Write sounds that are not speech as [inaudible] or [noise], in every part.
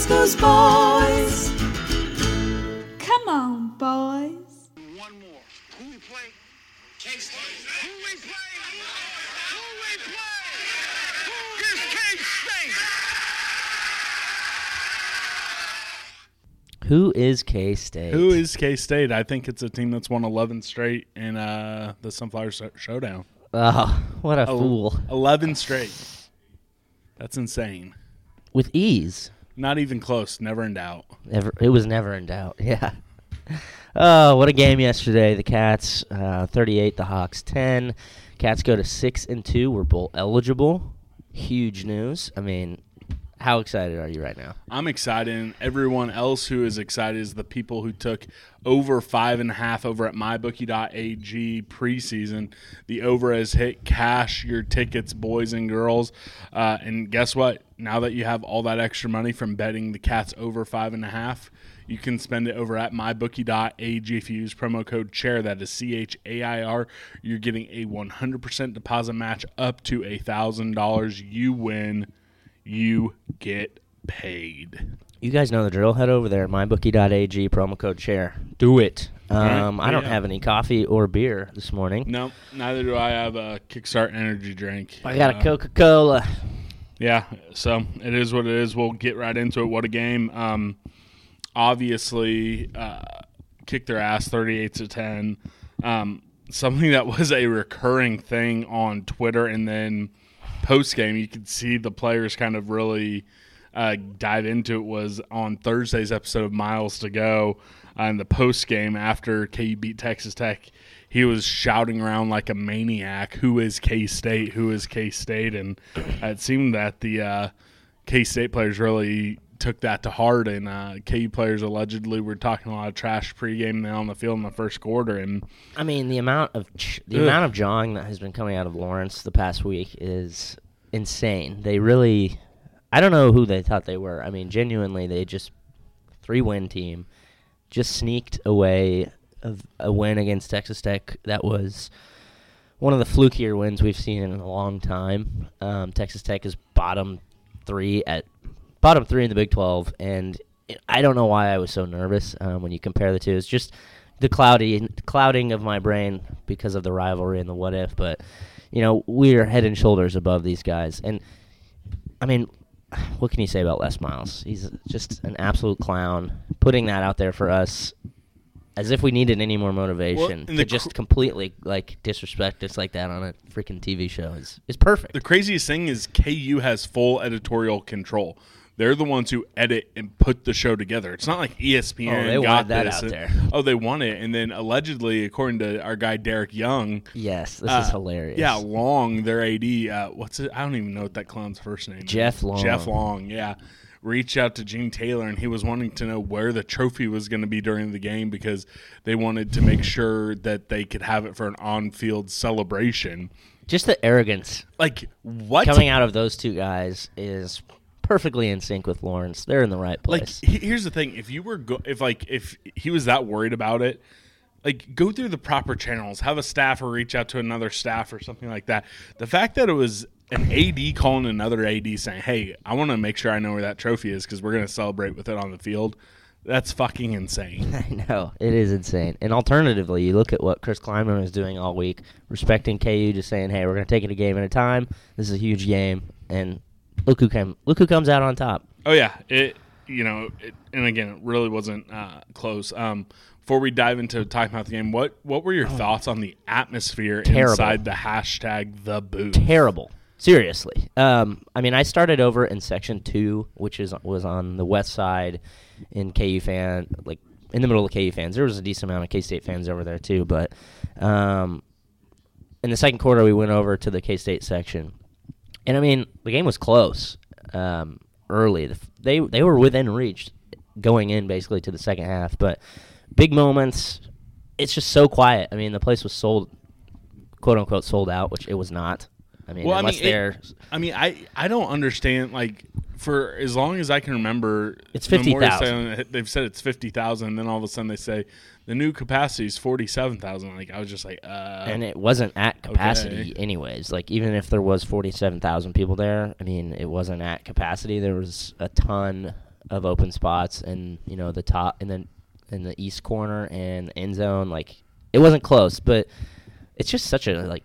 Ooh, boys. Come on, boys. One more. Who we play? K-State. Who we play? Who we play? Who is K-State? Who is K State? Who is K State? I think it's a team that's won 11 straight in uh, the Sunflower Showdown. Oh, what a El- fool! 11 straight. That's insane. With ease, Not even close. Never in doubt. never. It was never in doubt. [laughs] Yeah. Oh, what a game yesterday! The Cats, uh, thirty-eight. The Hawks, ten. Cats go to six and two. We're bowl eligible. Huge news. I mean, how excited are you right now? I'm excited. Everyone else who is excited is the people who took over five and a half over at mybookie.ag preseason. The over has hit cash your tickets, boys and girls. Uh, and guess what? Now that you have all that extra money from betting the Cats over five and a half, you can spend it over at mybookie.ag if you use promo code CHAIR. That is C H A I R. You're getting a 100% deposit match up to a $1,000. You win, you get paid. You guys know the drill. Head over there, mybookie.ag, promo code CHAIR. Do it. right, Um, I don't yeah. have any coffee or beer this morning. No, neither do I have a Kickstart energy drink. I got Uh, a Coca Cola. Yeah, so it is what it is. We'll get right into it. What a game! Um, obviously, uh, kicked their ass, thirty-eight to ten. Um, something that was a recurring thing on Twitter, and then post game, you could see the players kind of really uh, dive into it. Was on Thursday's episode of Miles to Go, uh, in the post game after KU beat Texas Tech. He was shouting around like a maniac, "Who is K State? Who is K State?" And it seemed that the uh, K State players really took that to heart, and uh, KU players allegedly were talking a lot of trash pregame now on the field in the first quarter. And I mean, the amount of ch- the Ugh. amount of jawing that has been coming out of Lawrence the past week is insane. They really, I don't know who they thought they were. I mean, genuinely, they just three win team just sneaked away of a win against Texas Tech that was one of the flukier wins we've seen in a long time. Um, Texas Tech is bottom three at bottom three in the Big Twelve, and I don't know why I was so nervous um, when you compare the two. It's just the cloudy clouding of my brain because of the rivalry and the what if. But you know, we are head and shoulders above these guys, and I mean, what can you say about Les Miles? He's just an absolute clown. Putting that out there for us. As if we needed any more motivation and to just cr- completely like disrespect us like that on a freaking TV show is is perfect. the craziest thing is KU has full editorial control. They're the ones who edit and put the show together. It's not like ESPN. Oh, they got that out and- there. Oh, they want it, and then allegedly, according to our guy Derek Young, yes, this uh, is hilarious. Yeah, Long, their AD. Uh, what's it? I don't even know what that clown's first name. Jeff is. Long. Jeff Long. Yeah, reached out to Gene Taylor, and he was wanting to know where the trophy was going to be during the game because they wanted to make sure that they could have it for an on-field celebration. just the arrogance Like what? coming out of those two guys is perfectly in sync with Lawrence. They're in the right place. he- here's the thing: if you were go- if like if he was that worried about it, like go through the proper channels, have a staffer reach out to another staff or something like that. The fact that it was an AD calling another AD saying, "Hey, I want to make sure I know where that trophy is because we're going to celebrate with it on the field," that's fucking insane. [laughs] I know it is insane. And alternatively, you look at what Chris Klieman was doing all week, respecting KU, just saying, "Hey, we're going to take it a game at a time. This is a huge game." And look who came. Look who comes out on top. Oh yeah, it you know, it, and again, it really wasn't uh, close. Um, before we dive into talking about the game, what what were your thoughts on the atmosphere Oh. Terrible. inside the hashtag the booth? terrible. Seriously. Um, I mean, I started over in section two, which is was on the west side in KU fan, like in the middle of KU fans. There was a decent amount of K State fans over there too, but um, in the second quarter, we went over to the K State section, and I mean, the game was close. Um, early. The They they were within reach going in basically to the second half, but big moments. It's just so quiet. I mean, the place was sold, quote unquote, sold out, which it was not. I mean, Well, I mean, they're I mean, I I don't understand. Like for as long as I can remember, It's 50,000. They've said it's fifty thousand, and then all of a sudden they say the new capacity is forty seven thousand. Like I was just like, uh, and it wasn't at capacity Okay. anyways. Like even if there was forty seven thousand people there, I mean it wasn't at capacity. There was a ton of open spots and you know the top and then in the east corner and the end zone. Like it wasn't close, but it's just such a like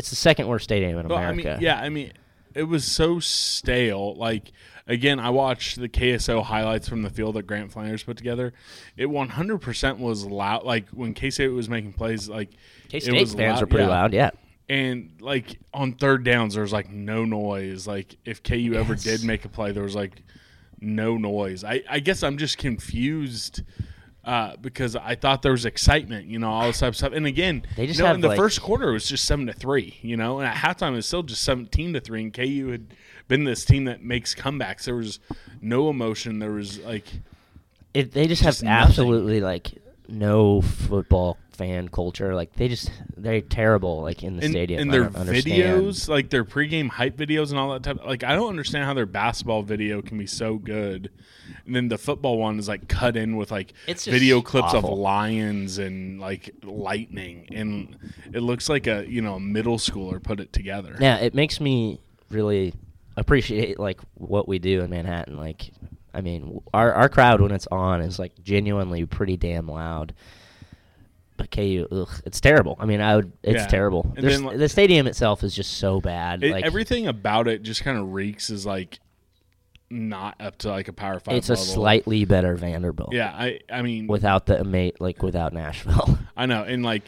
it's the second worst stadium in Well, America. I mean, yeah, I mean, it was so stale. Like again, I watched the KSO highlights from the field that Grant Flanders put together. It 100% was loud. Like when K State was making plays, like K it State was fans loud- are pretty yeah. loud. Yeah, And like on third downs, there was like no noise. Like if KU ever did make a play, there was like no noise. I, I guess I'm just confused uh, because I thought there was excitement, you know, all this type of stuff. And again, They just you know, in the like- first quarter it was just seven to three, you know, and at halftime it was still just seventeen to three. And KU had been this team that makes comebacks. There was no emotion. There was like it, they just, Just have nothing. absolutely like no football fan culture. Like they just they're terrible. Like in the and, stadium, and I their videos, like their pregame hype videos and all that type. Like I don't understand how their basketball video can be so good, and then the football one is like cut in with like It's video clips awful. of lions and like lightning, and it looks like a you know a middle schooler put it together. Yeah, it makes me really appreciate like what we do in Manhattan. Like, I mean, our our crowd when it's on is like genuinely pretty damn loud. KU, ugh, it's terrible. I mean, I would, it's Yeah. terrible. Then, like- the stadium itself is just so bad. It- like, everything about it just kind of reeks is like not up to like a power five. it's a slightly better Vanderbilt. Yeah, I I mean Without the mate, like without Nashville. [laughs] I know, and like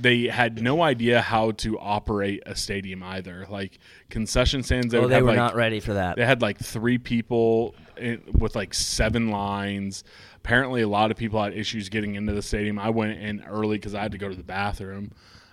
they had no idea how to operate a stadium either. Like concession stands, they oh, they were like not ready for that. they had like three people in, with like seven lines. Apparently, a lot of people had issues getting into the stadium. I went in early because I had to go to the bathroom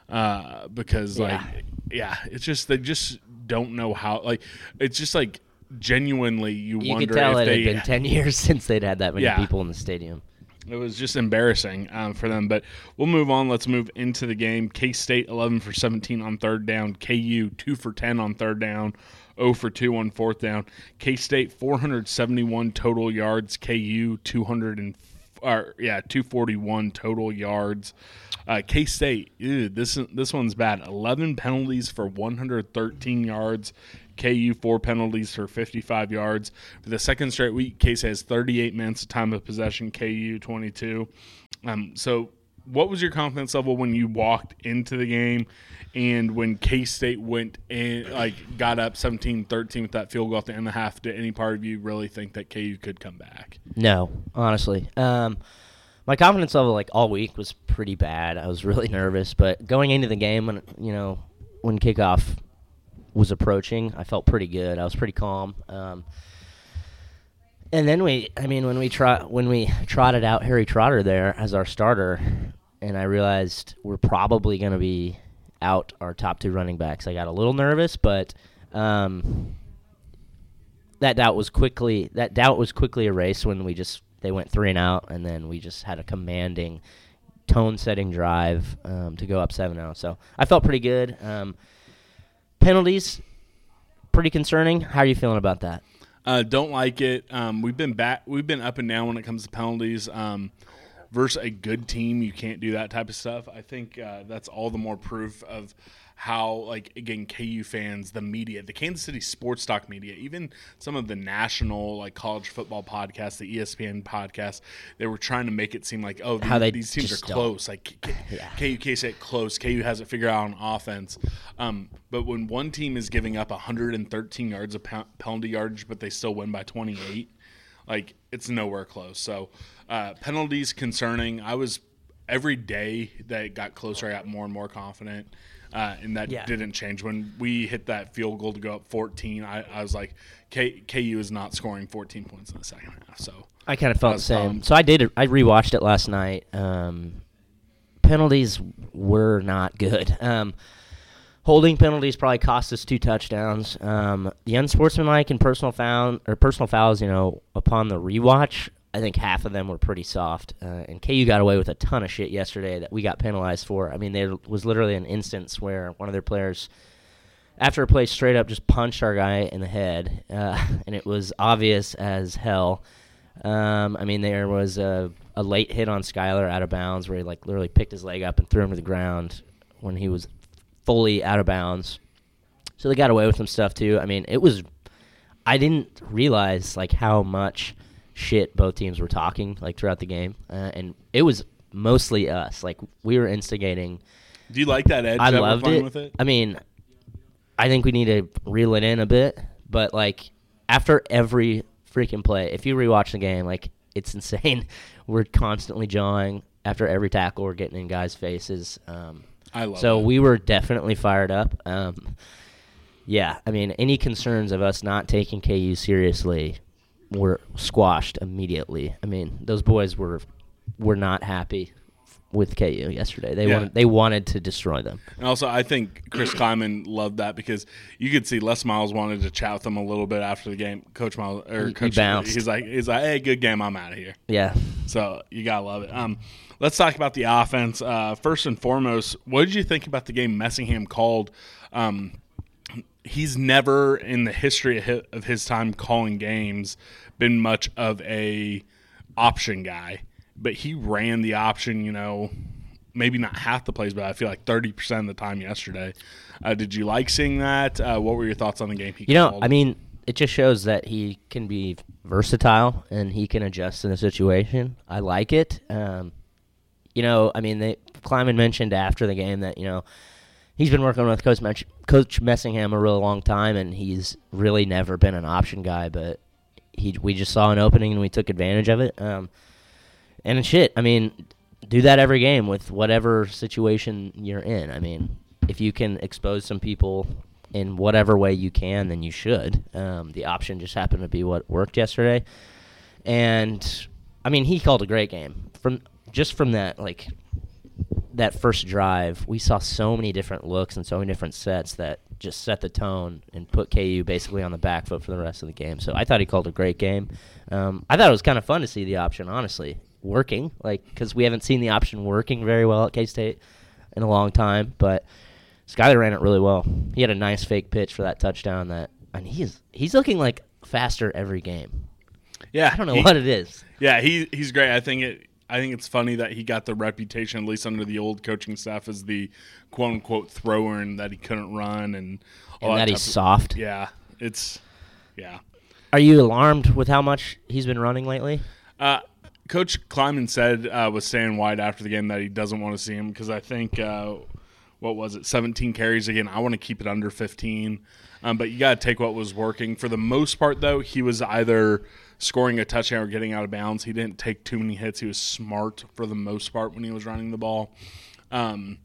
uh, because like Yeah. yeah, it's just they just don't know how. Like it's just like genuinely you, you wonder could tell if it they had been ten [laughs] years since they'd had that many Yeah. people in the stadium. it was just embarrassing um, for them. But we'll move on. Let's move into the game. K State 11 for 17 on third down. KU 2 for 10 on third down. 0 for 2 on fourth down. K State 471 total yards. KU 200 and or, yeah 241 total yards. Uh, K State, this this one's bad. 11 penalties for 113 yards. KU four penalties for 55 yards. For the second straight week, Case has 38 minutes of time of possession. KU 22. Um, so, what was your confidence level when you walked into the game, and when K State went and like got up 17-13 with that field goal at the end of the half? Did any part of you really think that KU could come back? No, honestly. Um, my confidence level, like all week, was pretty bad. I was [laughs] really nervous, but going into the game, when you know, when kickoff was approaching, I felt pretty good. I was pretty calm. Um, and then we, I mean, when we trot, when we trotted out Harry Trotter there as our starter, and I realized we're probably going to be out our top two running backs. I got a little nervous, but um, that doubt was quickly that doubt was quickly erased when we just they went three and out, and then we just had a commanding, tone-setting drive um, to go up seven zero. So I felt pretty good. Um, penalties, pretty concerning. How are you feeling about that? Uh, don't like it. Um, we've been back. We've been up and down when it comes to penalties. Versus a good team, you can't do that type of stuff. I think uh, that's all the more proof of how, like, again, KU fans, the media, the Kansas City sports talk media, even some of the national like college football podcasts, the ESPN podcasts, they were trying to make it seem like, oh, these, teams are just don't. close. Like K- Yeah. KU, K State close. KU has it figured out on offense. Um, but when one team is giving up 113 yards of pe- penalty yardage, but they still win by 28, like it's nowhere close. So uh, penalties concerning. I was every day that it got closer, I got more and more confident. Uh, and that Yeah. didn't change when we hit that field goal to go up 14. I, I was like, K, KU is not scoring 14 points in the second half. So I kind of felt the same. So I did. I rewatched it last night. Um, penalties were not good. Um, Holding penalties probably cost us two touchdowns. Um, the unsportsmanlike and personal foul or personal fouls, you know, upon the rewatch, I think half of them were pretty soft. Uh, and KU got away with a ton of shit yesterday that we got penalized for. I mean, there was literally an instance where one of their players, after a play, straight up just punched our guy in the head, uh, [laughs] and it was obvious as hell. Um, I mean, there was a, a late hit on Skylar out of bounds where he like literally picked his leg up and threw him to the ground when he was fully out of bounds. So they got away with some stuff too. I mean, it was. I didn't realize like how much shit both teams were talking like throughout the game, uh, and it was mostly us. Like we were instigating. Do you like that edge? I that loved it. With it? I mean, I think we need to reel it in a bit, but like after every freaking play, if you rewatch the game, like it's [laughs] insane. We're constantly jawing after every tackle. We're getting in guys' faces. Um, I love so it. we were definitely fired up. Um, yeah, I mean, any concerns of us not taking KU seriously were squashed immediately. I mean, those boys were were not happy with KU yesterday. They Yeah. wanted they wanted to destroy them. And also, I think Chris Klieman loved that because you could see Les Miles wanted to chat with him a little bit after the game. Coach Miles or He- he Coach, bounced. he's like, he's like, hey, good game, I'm out of here. Yeah. So you gotta love it. Um, let's talk about the offense. Uh, first and foremost, what did you think about the game Messingham called? Um, he's never in the history of his time calling games been much of a option guy, but he ran the option. You know, maybe not half the plays, but I feel like thirty percent of the time yesterday. Uh, did you like seeing that? Uh, what were your thoughts on the game? He You know, called? I mean, it just shows that he can be versatile and he can adjust in a situation. I like it. Um, you know, I mean, they, Klieman mentioned after the game that you know he's been working with Coach Coach Messingham a really long time, and he's really never been an option guy. But he, we just saw an opening and we took advantage of it. Um, and shit, I mean, do that every game with whatever situation you're in. I mean, if you can expose some people in whatever way you can, then you should. Um, the option just happened to be what worked yesterday, and I mean, he called a great game from just from that like that first drive. We saw so many different looks and so many different sets that just set the tone and put KU basically on the back foot for the rest of the game. So I thought he called a great game. Um, I thought it was kind of fun to see the option, honestly, working, like because we haven't seen the option working very well at K State in a long time. But Skylar ran it really well. He had a nice fake pitch for that touchdown. That and he's he's looking like faster every game. yeah, I don't know he- what it is. Yeah, he he's great. I think it. I think it's funny that he got the reputation, at least under the old coaching staff, as the quote unquote thrower, and that he couldn't run and all And that type he's of- soft. Yeah, it's yeah. Are you alarmed with how much he's been running lately? Uh, Coach Klieman said uh, was saying wide after the game that he doesn't want to see him because I think uh, what was it, 17 carries again. I want to keep it under 15, um, but you got to take what was working. For the most part, though, he was either scoring a touchdown or getting out of bounds. He didn't take too many hits. He was smart for the most part when he was running the ball. Um,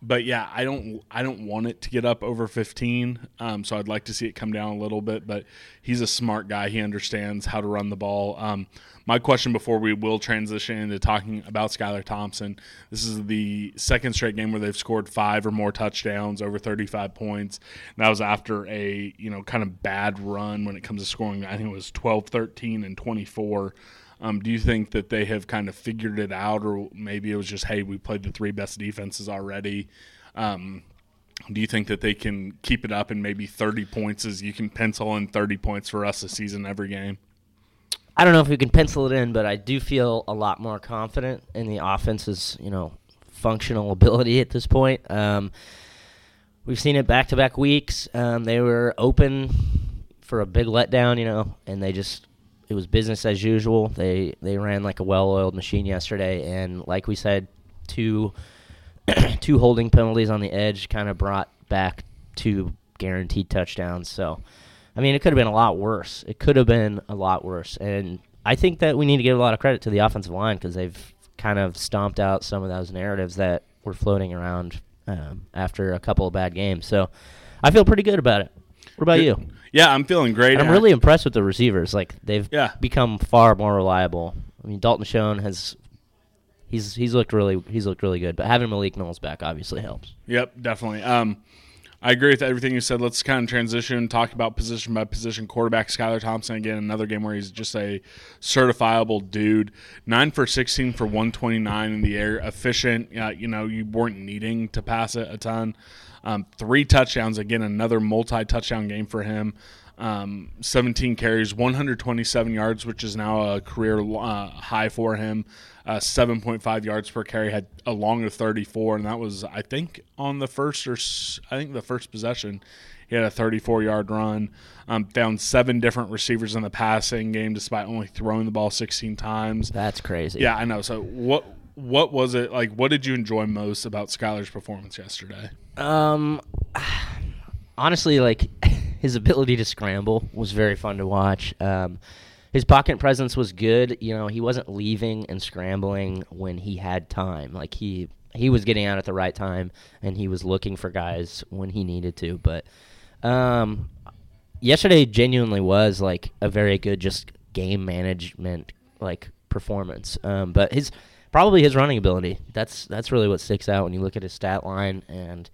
but yeah, I don't I don't want it to get up over 15. Um, so I'd like to see it come down a little bit. But he's a smart guy. He understands how to run the ball. Um, my question before we will transition into talking about Skylar Thompson. This is the second straight game where they've scored five or more touchdowns over 35 points. And that was after a you know kind of bad run when it comes to scoring. I think it was 12, 13, and 24. Um, do you think that they have kind of figured it out, or maybe it was just, hey, we played the three best defenses already? Um, do you think that they can keep it up and maybe 30 points is you can pencil in 30 points for us a season every game? I don't know if we can pencil it in, but I do feel a lot more confident in the offense's, you know, functional [laughs] ability at this point. Um, we've seen it back to back weeks. Um, they were open for a big letdown, you know, and they just it was business as usual. They they ran like a well oiled machine yesterday, and like we said, two [clears throat] two holding penalties on the edge kind of brought back two guaranteed touchdowns. So, I mean, it could have been a lot worse. It could have been a lot worse, and I think that we need to give a lot of credit to the offensive line because they've kind of stomped out some of those narratives that were floating around um, after a couple of bad games. So, I feel pretty good about it. What about you? Yeah, I'm feeling great. And I'm really impressed with the receivers. Like they've Yeah. become far more reliable. I mean, Dalton Schoen has he's he's looked really he's looked really good. But having Malik Knowles back obviously helps. Yep, definitely. Um, I agree with everything you said. Let's kind of transition, talk about position by position. Quarterback Skylar Thompson again, another game where he's just a certifiable dude. Nine for sixteen for one twenty nine in the air, efficient. Uh, you know, you weren't needing to pass it a ton. Um, three touchdowns again, another multi touchdown game for him. Um, 17 carries, 127 yards, which is now a career uh, high for him. Uh, 7.5 yards per carry, had a long of 34, and that was, I think, on the first or I think the first possession. He had a 34 yard run. Um, found seven different receivers in the passing game, despite only throwing the ball 16 times. That's crazy. Yeah, I know. So what what was it like? What did you enjoy most about Skylar's performance yesterday? Um, [sighs] honestly, like [laughs] his ability to scramble was very fun to watch. Um, his pocket presence was good. You know, he wasn't leaving and scrambling when he had time. Like he he was getting out at the right time, and he was looking for guys when he needed to. But um, yesterday genuinely was like a very good just game management like performance. Um, but his probably his running ability. That's that's really what sticks out when you look at his stat line. And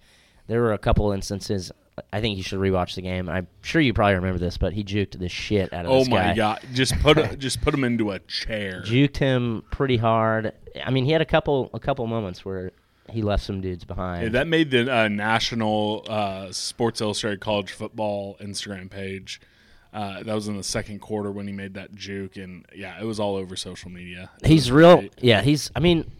there were a couple instances. I think you should rewatch the game. I'm sure you probably remember this, but he juked the shit out of Oh my guy. god! Just put [laughs] a, just put him into a chair. Juked him pretty hard. I mean, he had a couple a couple moments where he left some dudes behind. Yeah, that made the uh, national uh, Sports Illustrated College Football Instagram page. Uh, that was in the second quarter when he made that juke, and yeah, it was all over social media. It He's real. great. Yeah, he's. I mean,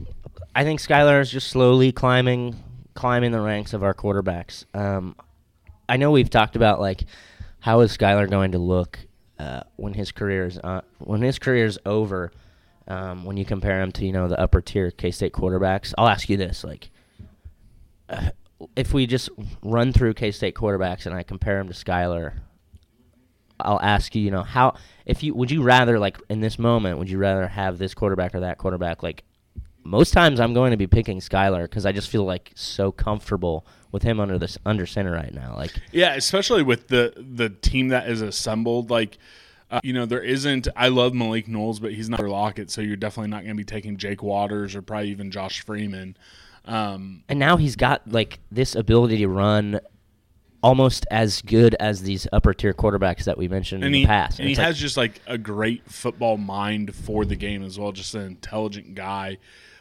I think Skylar is just slowly climbing, climbing the ranks of our quarterbacks. Um, I know we've talked about like how is Skylar going to look uh, when his career is uh, when his career is over. Um, when you compare him to you know the upper tier K State quarterbacks, I'll ask you this: like, uh, if we just run through K State quarterbacks and I compare him to Skylar, I'll ask you, you know, how if you would you rather like in this moment would you rather have this quarterback or that quarterback? Like most times I'm going to be picking Skylar because I just feel like so comfortable with him under this under center right now. Like Yeah, especially with the the team that is assembled. Like, uh, you know, there isn't. I love Malik Knowles, but he's not Lockett, so you're definitely not going to be taking Jake Waters or probably even Josh Freeman. Um, and now he's got like this ability to run almost as good as these upper tier quarterbacks that we mentioned and in he the past. and he like- has just like a great football mind for the game as well. Just an intelligent guy.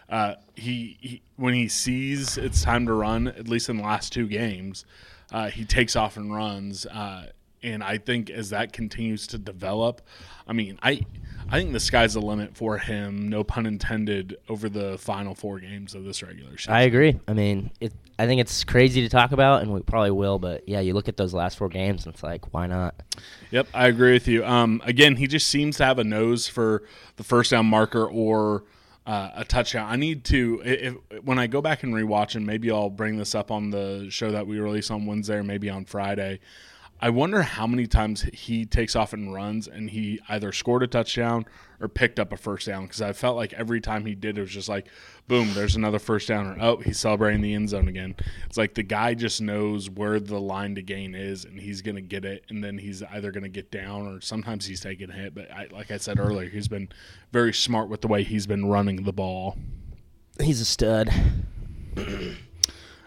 Uh, he, he when he sees it's time to run, at least in the last two games, uh, he takes off and runs. Uh, and I think as that continues to develop, I mean, I I think the sky's the limit for him. No pun intended. Over the final four games of this regular season, I agree. I mean, it. I think it's crazy to talk about, and we probably will. But yeah, you look at those last four games, and it's like, why not? Yep, I agree with you. Um, again, he just seems to have a nose for the first down marker or uh, a touchdown. I need to if, when I go back and rewatch, and maybe I'll bring this up on the show that we release on Wednesday or maybe on Friday. I wonder how many times he takes off and runs, and he either scored a touchdown or picked up a first down. Because I felt like every time he did, it was just like, boom, there's another first down, or oh, he's celebrating the end zone again. It's like the guy just knows where the line to gain is, and he's gonna get it, and then he's either gonna get down or sometimes he's taking a hit. But I, like I said earlier, he's been very smart with the way he's been running the ball. He's a stud.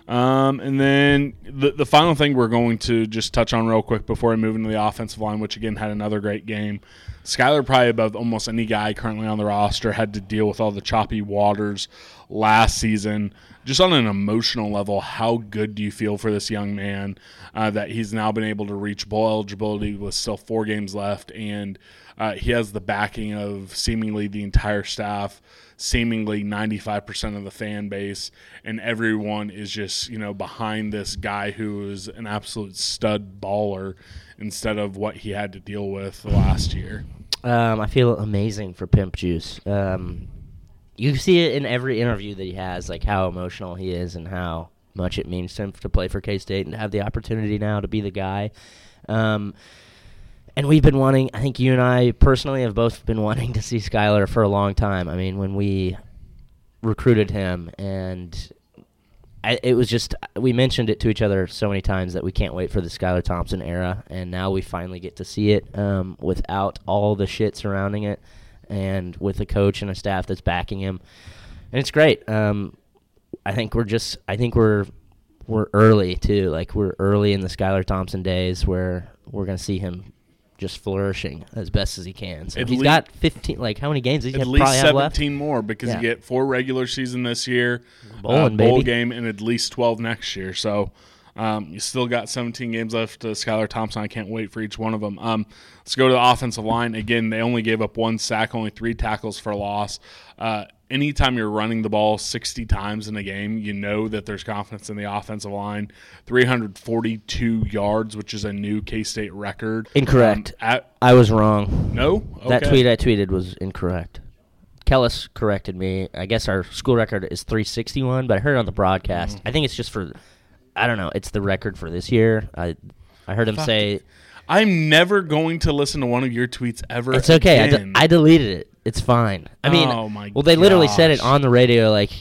Um, and then the the final thing we're going to just touch on real quick before I move into the offensive line, which again had another great game. Skylar, probably above almost any guy currently on the roster, had to deal with all the choppy waters last season. Just on an emotional level, how good do you feel for this young man uh, that he's now been able to reach bowl eligibility with still four games left, and uh, he has the backing of seemingly the entire staff, seemingly 95% of the fan base, and everyone is just, you know, behind this guy who is an absolute stud baller instead of what he had to deal with last year. Um, I feel amazing for Pimp Juice. Um, you see it in every interview that he has, like how emotional he is and how much it means to him to play for K State and have the opportunity now to be the guy. Um, and we've been wanting. I think you and I personally have both been wanting to see Skylar for a long time. I mean, when we recruited him, and I, it was just we mentioned it to each other so many times that we can't wait for the Skylar Thompson era, and now we finally get to see it um, without all the shit surrounding it, and with a coach and a staff that's backing him, and it's great. Um, I think we're just I think we're we're early too. Like we're early in the Skylar Thompson days where we're gonna see him just flourishing as best as he can. So At he's lea- got 15. Like how many games does he At least probably have left? seventeen more because Yeah. you get four regular season this year, Bowling, uh, bowl baby. game, and at least twelve next year. So um, you still got seventeen games left to Skylar Thompson. I can't wait for each one of them. Um, let's go to the offensive line again. They only gave up one sack, only three tackles for loss. Uh, anytime you're running the ball 60 times in a game, you know that there's confidence in the offensive line. 342 yards, which is a new K State record. Incorrect. Um, at, I was wrong. no? That tweet I tweeted was incorrect. Kellis corrected me. I guess our school record is 361, but I heard it on the broadcast. Mm-hmm. I think it's just for, I don't know. It's the record for this year. I, I heard him Fuck. say I'm never going to listen to one of your tweets ever. it's okay. I, de- I deleted it. It's fine. I mean, Oh my well, they literally said it gosh. on the radio. Like,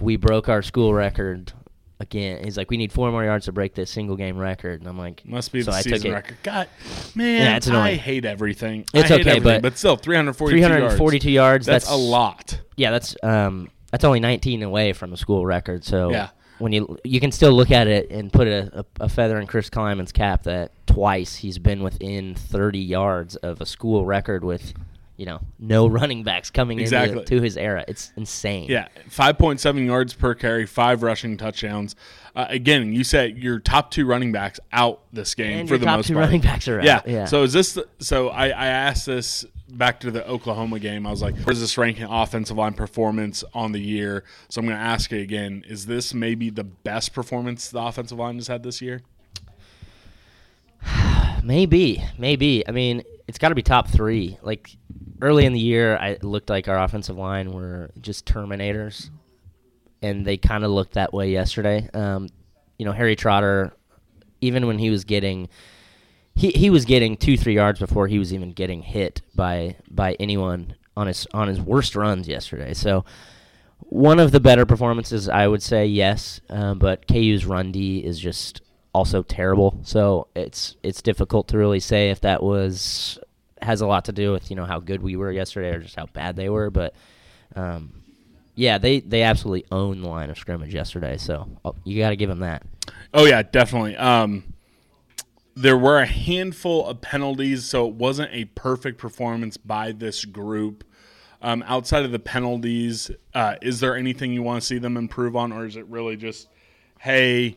we broke our school record again. He's like, we need four more yards to break this single game record, and I'm like, Must be so the I took season it. record. God, man, Yeah, it's I annoying. hate everything. It's I hate okay, everything, but but still, 342 342 yards. That's, that's a lot. Yeah, that's um, that's only 19 away from a school record. So Yeah. when you you can still look at it and put a, a, a feather in Chris Klieman's cap that twice he's been within 30 yards of a school record with, you know, no [laughs] running backs coming Exactly. into to his era. It's insane. Yeah, 5.7 yards per carry, five rushing touchdowns. Uh, again, you said your top two running backs out this game And for your the top most two part. running backs are out, Yeah. yeah. So is this? The, so I, I asked this back to the Oklahoma game. I was like, "Where's this ranking offensive line performance on the year?" So I'm going to ask you again: Is this maybe the best performance the offensive line has had this year? [sighs] Maybe, maybe. I mean, it's got to be top three. Like early in the year, I looked like our offensive line were just terminators, and they kind of looked that way yesterday. Um, you know, Harry Trotter, even when he was getting, he he was getting two three yards before he was even getting hit by by anyone on his on his worst runs yesterday. So. One of the better performances, I would say, yes. Um, but KU's run D is just also terrible. So it's it's difficult to really say if that was has a lot to do with you know how good we were yesterday or just how bad they were. But um, yeah, they they absolutely owned the line of scrimmage yesterday. So oh, you got to give them that. Oh yeah, definitely. Um, there were a handful of penalties, so it wasn't a perfect performance by this group. Um, outside of the penalties, uh, is there anything you want to see them improve on, or is it really just, hey,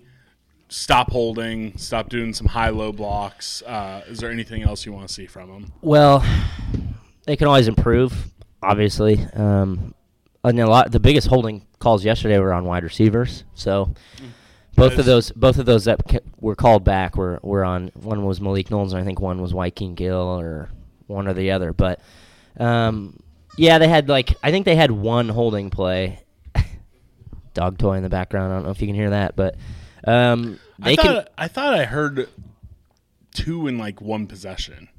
stop holding, stop doing some high-low blocks? Uh, is there anything else you want to see from them? Well, they can always improve, obviously. Um, and a lot. The biggest holding calls yesterday were on wide receivers. So both of those, both of those that were called back were were on. One was Malik Knowles, and I think one was Wykeen Gill, or one or the other. But um, yeah, they had like I think they had one holding play. [laughs] Dog toy in the background. I don't know if you can hear that, but um, they I can. thought I thought I heard two in like one possession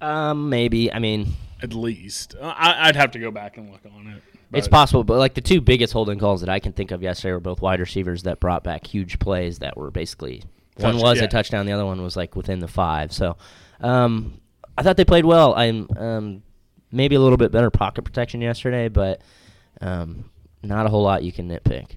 Um, maybe. I mean, at least. Uh, I, I'd have to go back and look on it. It's possible, but like the two biggest holding calls that I can think of yesterday were both wide receivers that brought back huge plays that were basically one was yeah. a touchdown, the other one was like within the five. So, um, I thought they played well. I'm um, maybe a little bit better pocket protection yesterday, but um, not a whole lot you can nitpick.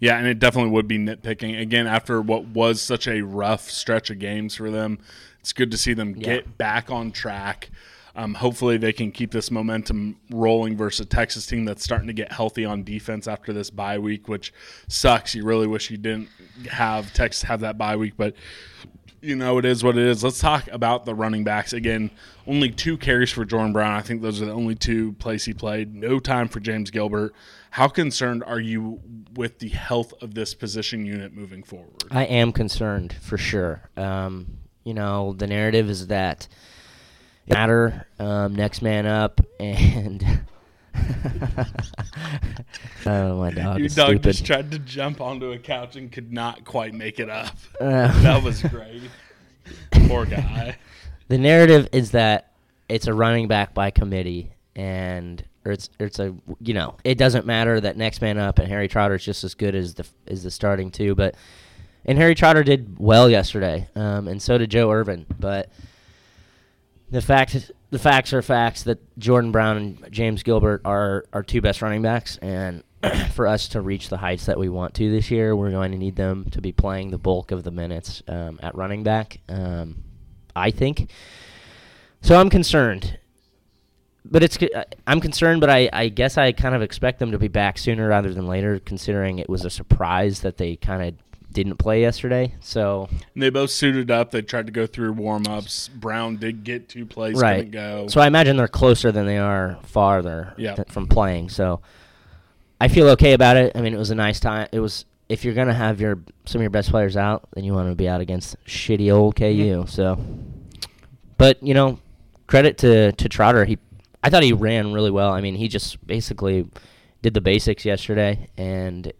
Yeah, and it definitely would be nitpicking. Again, after what was such a rough stretch of games for them, it's good to see them get back on track. Um, hopefully, they can keep this momentum rolling versus a Texas team that's starting to get healthy on defense after this bye week, which sucks. You really wish you didn't have Texas have that bye week, but you know, it is what it is. Let's talk about the running backs. Again, only two carries for Jordan Brown. I think those are the only two plays he played. No time for James Gilbert. How concerned are you with the health of this position unit moving forward? I am concerned for sure. Um, you know, the narrative is that matter um, next man up [laughs] and. [laughs] oh, my dog Your is dog stupid. just tried to jump onto a couch and could not quite make it up. Uh, [laughs] that was great. Poor guy. the narrative is that it's a running back by committee, and or it's it's a you know it doesn't matter that next man up and Harry Trotter is just as good as the as the starting two, but and Harry Trotter did well yesterday, um, and so did Joe Ervin, but the fact the facts are facts that Jordan Brown and James Gilbert are our two best running backs, and [clears throat] for us to reach the heights that we want to this year, we're going to need them to be playing the bulk of the minutes um, at running back. Um, I think. So I'm concerned, but it's uh, I'm concerned, but I, I guess I kind of expect them to be back sooner rather than later, considering it was a surprise that they kind of didn't play yesterday. So And they both suited up. They tried to go through warm ups. Brown did get two plays, right, go. so I imagine they're closer than they are farther th- from playing. So I feel okay about it. I mean, it was a nice time. It was if you're gonna have your some of your best players out, then you want to be out against shitty old KU. So, but you know, credit to to Trotter. He, I thought he ran really well. I mean, he just basically did the basics yesterday and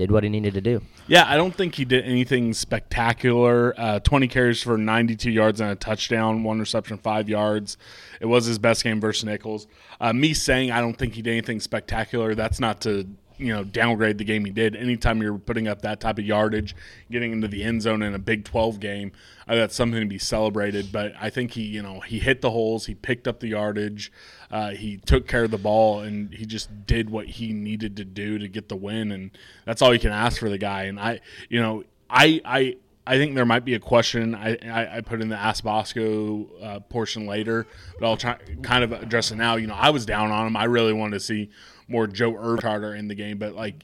did what he needed to do. Yeah, I don't think he did anything spectacular. Uh, 20 carries for 92 yards and a touchdown, one reception, five yards. It was his best game versus Nicholls. Uh, me saying I don't think he did anything spectacular, that's not to you know downgrade the game he did. Anytime you're putting up that type of yardage, getting into the end zone in a Big 12 game, uh, that's something to be celebrated. But I think he you know he hit the holes, he picked up the yardage, uh, he took care of the ball, and he just did what he needed to do to get the win, and that's all you can ask for the guy. And I you know I I. I think there might be a question. I, I, I put in the Ask Boscoe uh, portion later, but I'll try kind of address it now. You know, I was down on him. I really wanted to see more Joe Ertarder in the game, but like,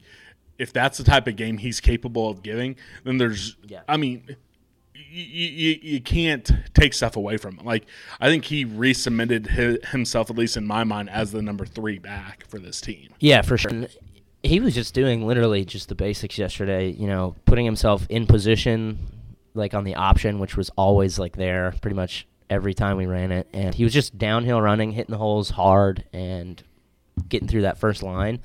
if that's the type of game he's capable of giving, then there's, Yeah. I mean, you, you, you can't take stuff away from him. Like, I think he resubmitted hi- himself, at least in my mind, as the number three back for this team. Yeah, for sure. He was just doing literally just the basics yesterday. You know, putting himself in position, like on the option, which was always like there pretty much every time we ran it. And he was just downhill running, hitting the holes hard, and getting through that first line.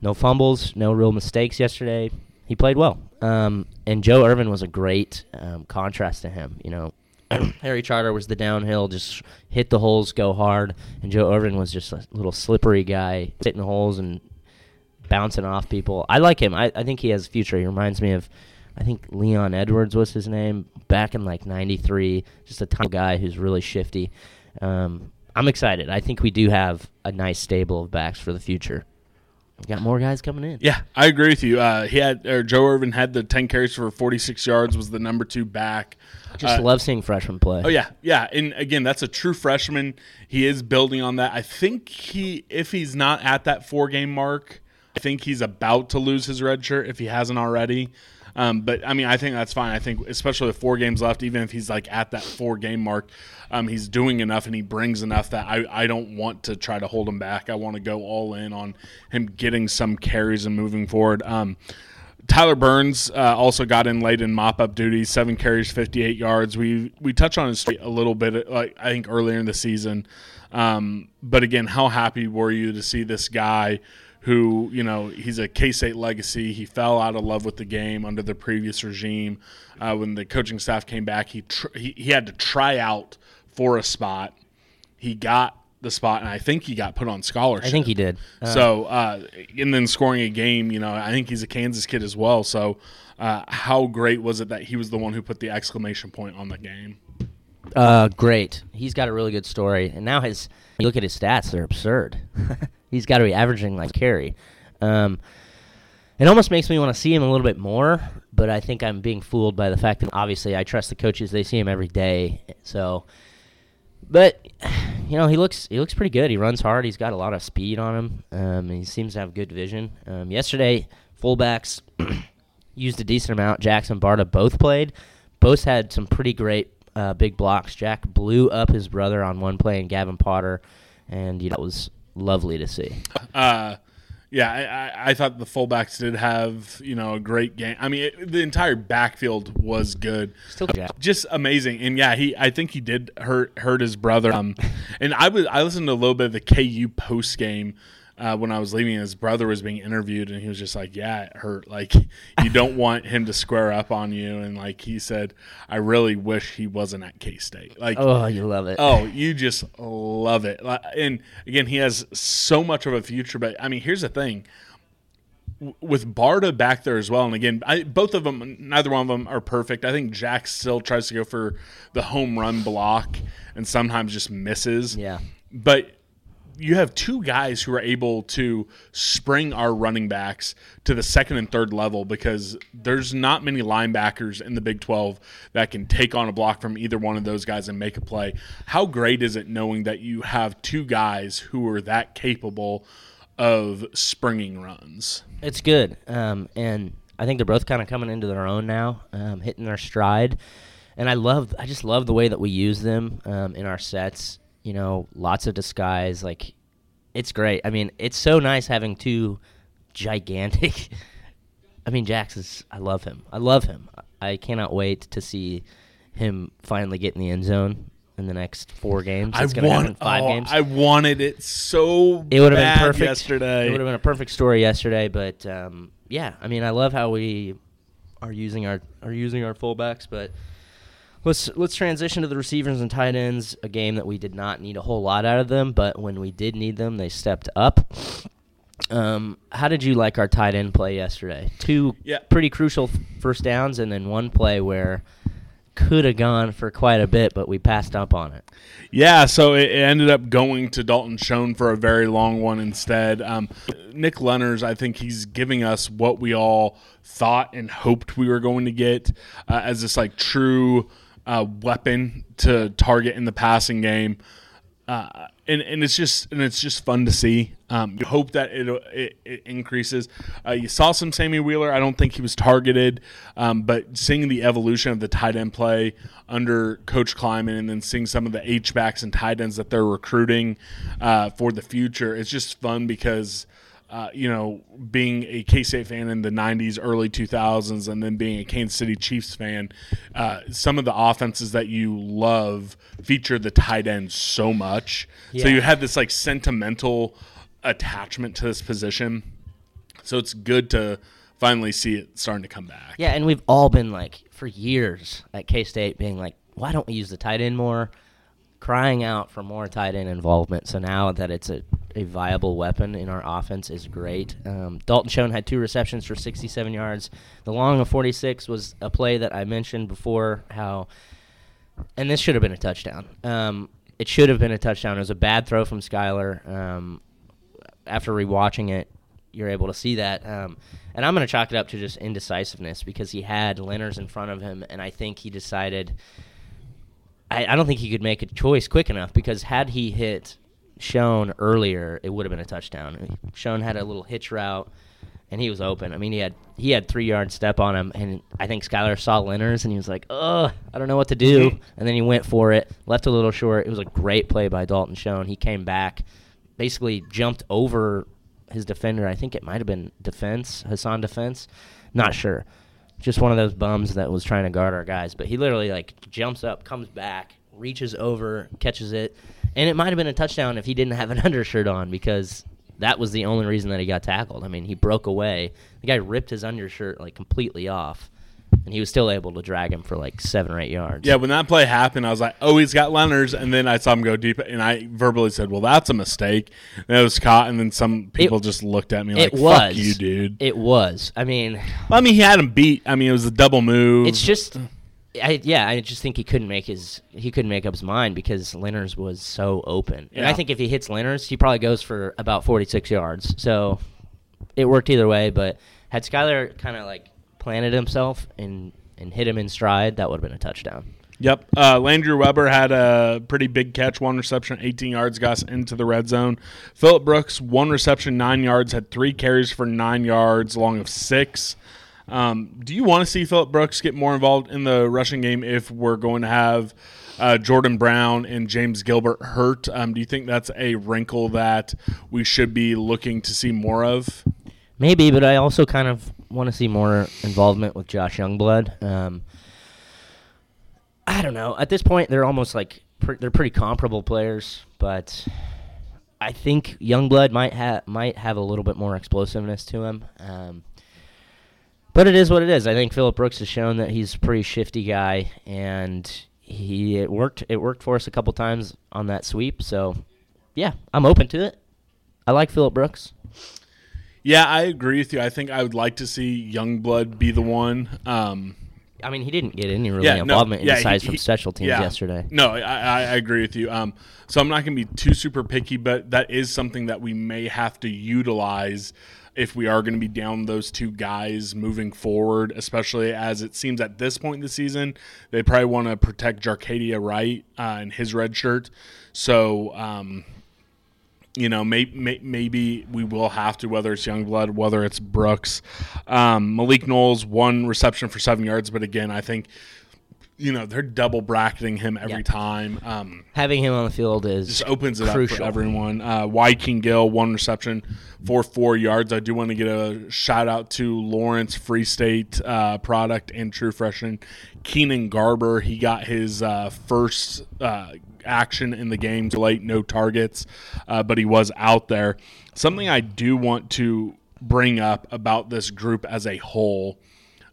No fumbles, no real mistakes yesterday. He played well. Um, and Joe Ervin was a great um, contrast to him. You know, [clears throat] Harry Trotter was the downhill, just hit the holes, go hard, and Joe Ervin was just a little slippery guy, hitting holes and bouncing off people. I like him. I, I think he has a future. He reminds me of, I think Leon Edwards was his name back in like '93. Just a of guy who's really shifty. Um, I'm excited. I think we do have a nice stable of backs for the future. We got more guys coming in. Yeah, I agree with you. Uh, he had or Joe Ervin had the ten carries for forty six yards, was the number two back. I just Uh, love seeing freshmen play. Oh yeah, yeah, and again, that's a true freshman. He is building on that. I think he, if he's not at that four game mark, I think he's about to lose his red shirt if he hasn't already. Um, but I mean, I think that's fine. I think, especially with four games left, even if he's like at that four game mark, um, he's doing enough and he brings enough that I, I don't want to try to hold him back. I want to go all in on him getting some carries and moving forward. Um, Tyler Burns uh, also got in late in mop up duty, seven carries, 58 yards. We we touch on his a little bit, like I think earlier in the season. Um, but again, how happy were you to see this guy who, you know, he's a K State legacy. He fell out of love with the game under the previous regime. Uh, when the coaching staff came back, he, tr- he he had to try out for a spot. He got the spot, and I think he got put on scholarship. I think he did. Uh, So, uh, and then scoring a game, you know, I think he's a Kansas kid as well. So, uh, how great was it that he was the one who put the exclamation point on the game? Uh, great. He's got a really good story, and now his you look at his stats; they're absurd. [laughs] He's got to be averaging like carry. Um, it almost makes me want to see him a little bit more, but I think I'm being fooled by the fact that obviously I trust the coaches; they see him every day. So, but you know, he looks he looks pretty good. He runs hard. He's got a lot of speed on him. Um, he seems to have good vision. Um, yesterday, fullbacks [clears throat] used a decent amount. Jackson Barta both played. Both had some pretty great uh, big blocks. Jax blew up his brother on one play, and Gavin Potter, and you know, it was lovely to see. Uh, yeah, I, I, I thought the fullbacks did have you know a great game. I mean, it, the entire backfield was good. Still, Jax. just amazing. And yeah, he I think he did hurt hurt his brother. Um, and I was I listened to a little bit of the KU post game. Uh, when I was leaving, his brother was being interviewed, and he was just like, "Yeah, it hurt. Like, you don't want him to square up on you." And like he said, "I really wish he wasn't at K State." Like, Oh, you love it. Oh, you just love it. And again, he has so much of a future. But I mean, here's the thing: with Barta back there as well, and again, I, both of them, neither one of them are perfect. I think Jax still tries to go for the home run block, and sometimes just misses. Yeah. But you have two guys who are able to spring our running backs to the second and third level because there's not many linebackers in the Big 12 that can take on a block from either one of those guys and make a play. How great is it knowing that you have two guys who are that capable of springing runs? It's good, um, and I think they're both kind of coming into their own now, um, hitting their stride. And I love, I just love the way that we use them um, in our sets. You know, lots of disguise. Like, it's great. I mean, it's so nice having two gigantic. [laughs] I mean, Jax is. I love him. I love him. I cannot wait to see him finally get in the end zone in the next four games. I It's in want five oh, games. I wanted it so It would have been perfect yesterday. It would have been a perfect story yesterday, but um, yeah, I mean, I love how we are using our are using our fullbacks, but let's let's transition to the receivers and tight ends. A game that we did not need a whole lot out of them, but when we did need them, they stepped up. Um, how did you like our tight end play yesterday? Two Yeah. pretty crucial first downs, and then one play where could have gone for quite a bit, but we passed up on it. Yeah, so it, ended up going to Dalton Schoen for a very long one instead. Um, Nick Lenners, I think he's giving us what we all thought and hoped we were going to get uh, as this like true uh, weapon to target in the passing game. Uh, and, and it's just and it's just fun to see. Um, you hope that it, it, it increases. Uh, you saw some Sammy Wheeler. I don't think he was targeted, um, but seeing the evolution of the tight end play under Coach Klieman, and then seeing some of the H backs and tight ends that they're recruiting uh, for the future, it's just fun because. Uh, you know, being a K State fan in the 90s, early 2000s, and then being a Kansas City Chiefs fan, uh, some of the offenses that you love feature the tight end so much. So you have this like sentimental attachment to this position. So it's good to finally see it starting to come back. Yeah, and we've all been like for years at K State being like, why don't we use the tight end more? Crying out for more tight end involvement. So now that it's a, a viable weapon in our offense is great. Um, Dalton Schoen had two receptions for 67 yards. The long of 46 was a play that I mentioned before. How, and this should have been a touchdown. Um, it should have been a touchdown. It was a bad throw from Skylar. Um, after rewatching it, you're able to see that. Um, and I'm going to chalk it up to just indecisiveness because he had Lenners in front of him, and I think he decided. I, I don't think he could make a choice quick enough because had he hit Schoen earlier, it would have been a touchdown. Schoen had a little hitch route, and he was open. I mean, he had he had three yard step on him, and I think Skylar saw Lenners, and he was like, "Ugh, I don't know what to do." And then he went for it, left a little short. It was a great play by Dalton Schoen. He came back, basically jumped over his defender. I think it might have been defense, Hassan defense, not sure. Just one of those bums that was trying to guard our guys, but he literally like jumps up, comes back, reaches over, catches it, and it might have been a touchdown if he didn't have an [laughs] undershirt on because that was the only reason that he got tackled. I mean, he broke away. The guy ripped his undershirt like completely off, and he was still able to drag him for like seven or eight yards. Yeah, when that play happened, I was like, "Oh, he's got Lenners," and then I saw him go deep, and I verbally said, "Well, that's a mistake." And it was caught, and then some people just looked at me like, it was "Fuck you, dude." It was. I mean, Well, I mean, he had him beat. I mean, it was a double move. It's just, I yeah, I just think he couldn't make his he couldn't make up his mind because Lenners was so open, and I think if he hits Lenners, he probably goes for about forty six yards. So it worked either way. But had Skylar kind of like planted himself and and hit him in stride, that would have been a touchdown. Yep. Uh, Landry Weber had a pretty big catch, one reception, 18 yards, got us into the red zone. Phillip Brooks, one reception, nine yards, had three carries for nine yards, long of six. Um, do you want to see Phillip Brooks get more involved in the rushing game if we're going to have uh, Jordan Brown and James Gilbert hurt? Um, do you think that's a wrinkle that we should be looking to see more of? Maybe, but I also kind of want to see more involvement with Josh Youngblood. Um, I don't know. At this point, they're almost like pre- they're pretty comparable players, but I think Youngblood might have might have a little bit more explosiveness to him. Um, but it is what it is. I think Philip Brooks has shown that he's a pretty shifty guy, and he it worked. It worked for us a couple times on that sweep. So, yeah, I'm open to it. I like Philip Brooks. Yeah, I agree with you. I think I would like to see Youngblood be the one. Um, I mean, he didn't get any really Yeah, no, involvement yeah, in besides he- from special teams yeah. yesterday. No, I, I, I agree with you. Um, so I'm not going to be too super picky, but that is something that we may have to utilize if we are going to be down those two guys moving forward, especially as it seems at this point in the season, they probably want to protect Jacardia Wright uh, and his red shirt. So, um, you know, may, may, maybe we will have to, whether it's Youngblood, whether it's Brooks. Um, Malik Knowles, one reception for seven yards, but again, I think, you know, they're double bracketing him every Yeah. time. Um, Having him on the field is just opens it up for everyone. Uh, Wykeen Gill, one reception for four yards. I do want to get a shout out to Lawrence Free State uh, product and True Freshman. Keenan Garber, he got his uh, first uh, action in the game late, no targets, uh, but he was out there. Something I do want to bring up about this group as a whole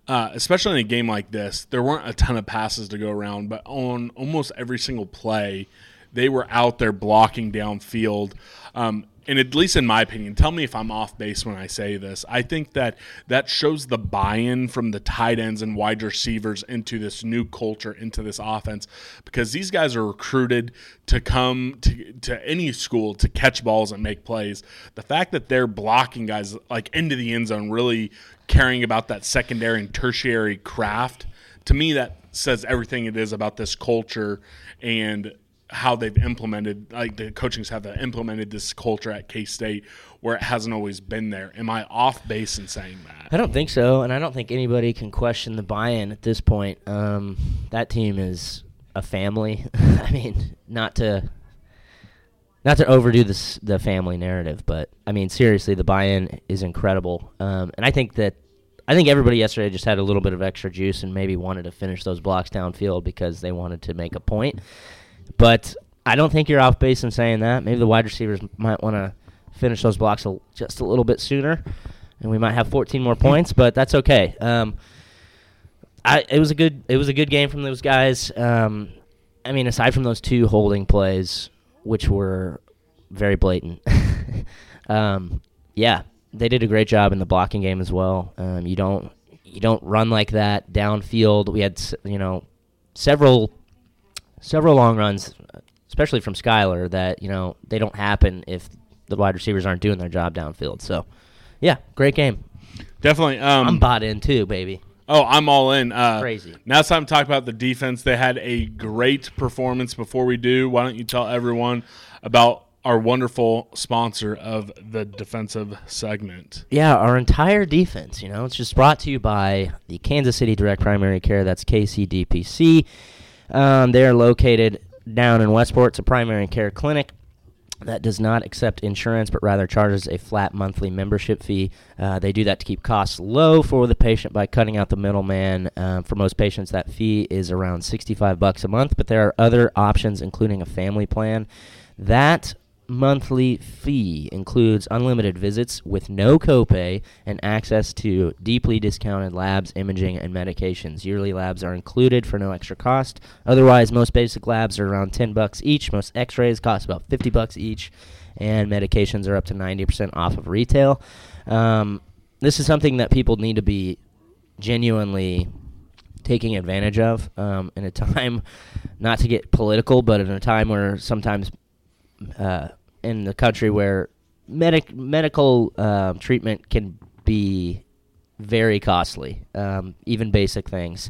uh, especially in a game like this, there weren't a ton of passes to go around, but on almost every single play, they were out there blocking downfield. Um, and at least in my opinion, tell me if I'm off base when I say this. I think that that shows the buy-in from the tight ends and wide receivers into this new culture, into this offense, because these guys are recruited to come to, to any school to catch balls and make plays. The fact that they're blocking guys like into the end zone, really caring about that secondary and tertiary craft, to me that says everything it is about this culture and how they've implemented like the coaching staff have implemented this culture at K State where it hasn't always been there. Am I off base in saying that? I don't think so, and I don't think anybody can question the buy-in at this point. Um, that team is a family. [laughs] I mean, not to not to overdo this the family narrative, but I mean seriously, the buy-in is incredible, um, and I think that I think everybody yesterday just had a little bit of extra juice and maybe wanted to finish those blocks downfield because they wanted to make a point. But I don't think you're off base in saying that. Maybe the wide receivers might want to finish those blocks a, just a little bit sooner, and we might have 14 more points. But that's okay. Um, I it was a good it was a good game from those guys. Um, I mean, aside from those two holding plays, which were very blatant, [laughs] um, yeah, they did a great job in the blocking game as well. Um, you don't you don't run like that downfield. We had you know several several long runs, especially from Skylar, that you know they don't happen if the wide receivers aren't doing their job downfield. So, yeah, great game. Definitely. Um, I'm bought in too, baby. Oh, I'm all in. Uh, Crazy. Now it's time to talk about the defense. They had a great performance. Before we do, why don't you tell everyone about our wonderful sponsor of the defensive segment? Yeah, our entire defense, you know, it's just brought to you by the Kansas City Direct Primary Care. That's KCDPC. Um, they are located down in Westport. It's a primary care clinic that does not accept insurance but rather charges a flat monthly membership fee. Uh, they do that to keep costs low for the patient by cutting out the middleman. Um, for most patients, that fee is around 65 bucks a month, but there are other options, including a family plan. That monthly fee includes unlimited visits with no copay and access to deeply discounted labs, imaging, and medications. Yearly labs are included for no extra cost. Otherwise, most basic labs are around 10 bucks each. Most x-rays cost about 50 bucks each, and medications are up to 90% off of retail. Um, this is something that people need to be genuinely taking advantage of um, in a [laughs] time, not to get political, but in a time where sometimes uh, in the country where medic medical um, treatment can be very costly, um, even basic things.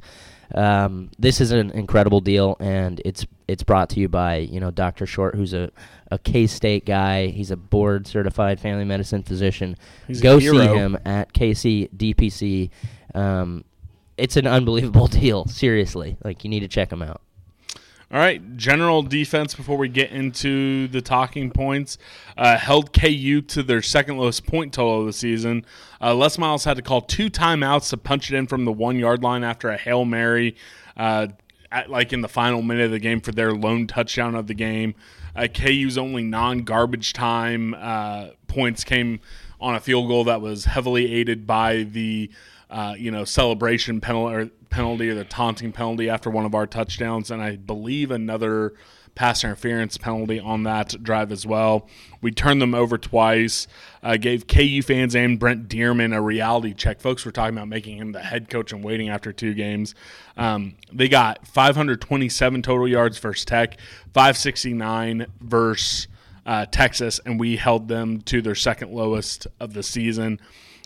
Um, this is an incredible deal, and it's it's brought to you by you know Dr. Short, who's a a K State guy. He's a board certified family medicine physician. He's Go see him at KC DPC. Um, it's an unbelievable [laughs] deal. Seriously, like you need to check him out. All right, general defense before we get into the talking points. Uh, held KU to their second lowest point total of the season. Uh, Les Miles had to call two timeouts to punch it in from the one yard line after a Hail Mary, uh, at, like in the final minute of the game for their lone touchdown of the game. Uh, KU's only non garbage time uh, points came on a field goal that was heavily aided by the uh, you know celebration penalty or penalty or the taunting penalty after one of our touchdowns, and I believe another pass interference penalty on that drive as well. We turned them over twice. Uh, gave KU fans and Brent Dearmon a reality check. Folks were talking about making him the head coach and waiting after two games. Um, they got 527 total yards versus Tech, 569 versus uh, Texas, and we held them to their second lowest of the season.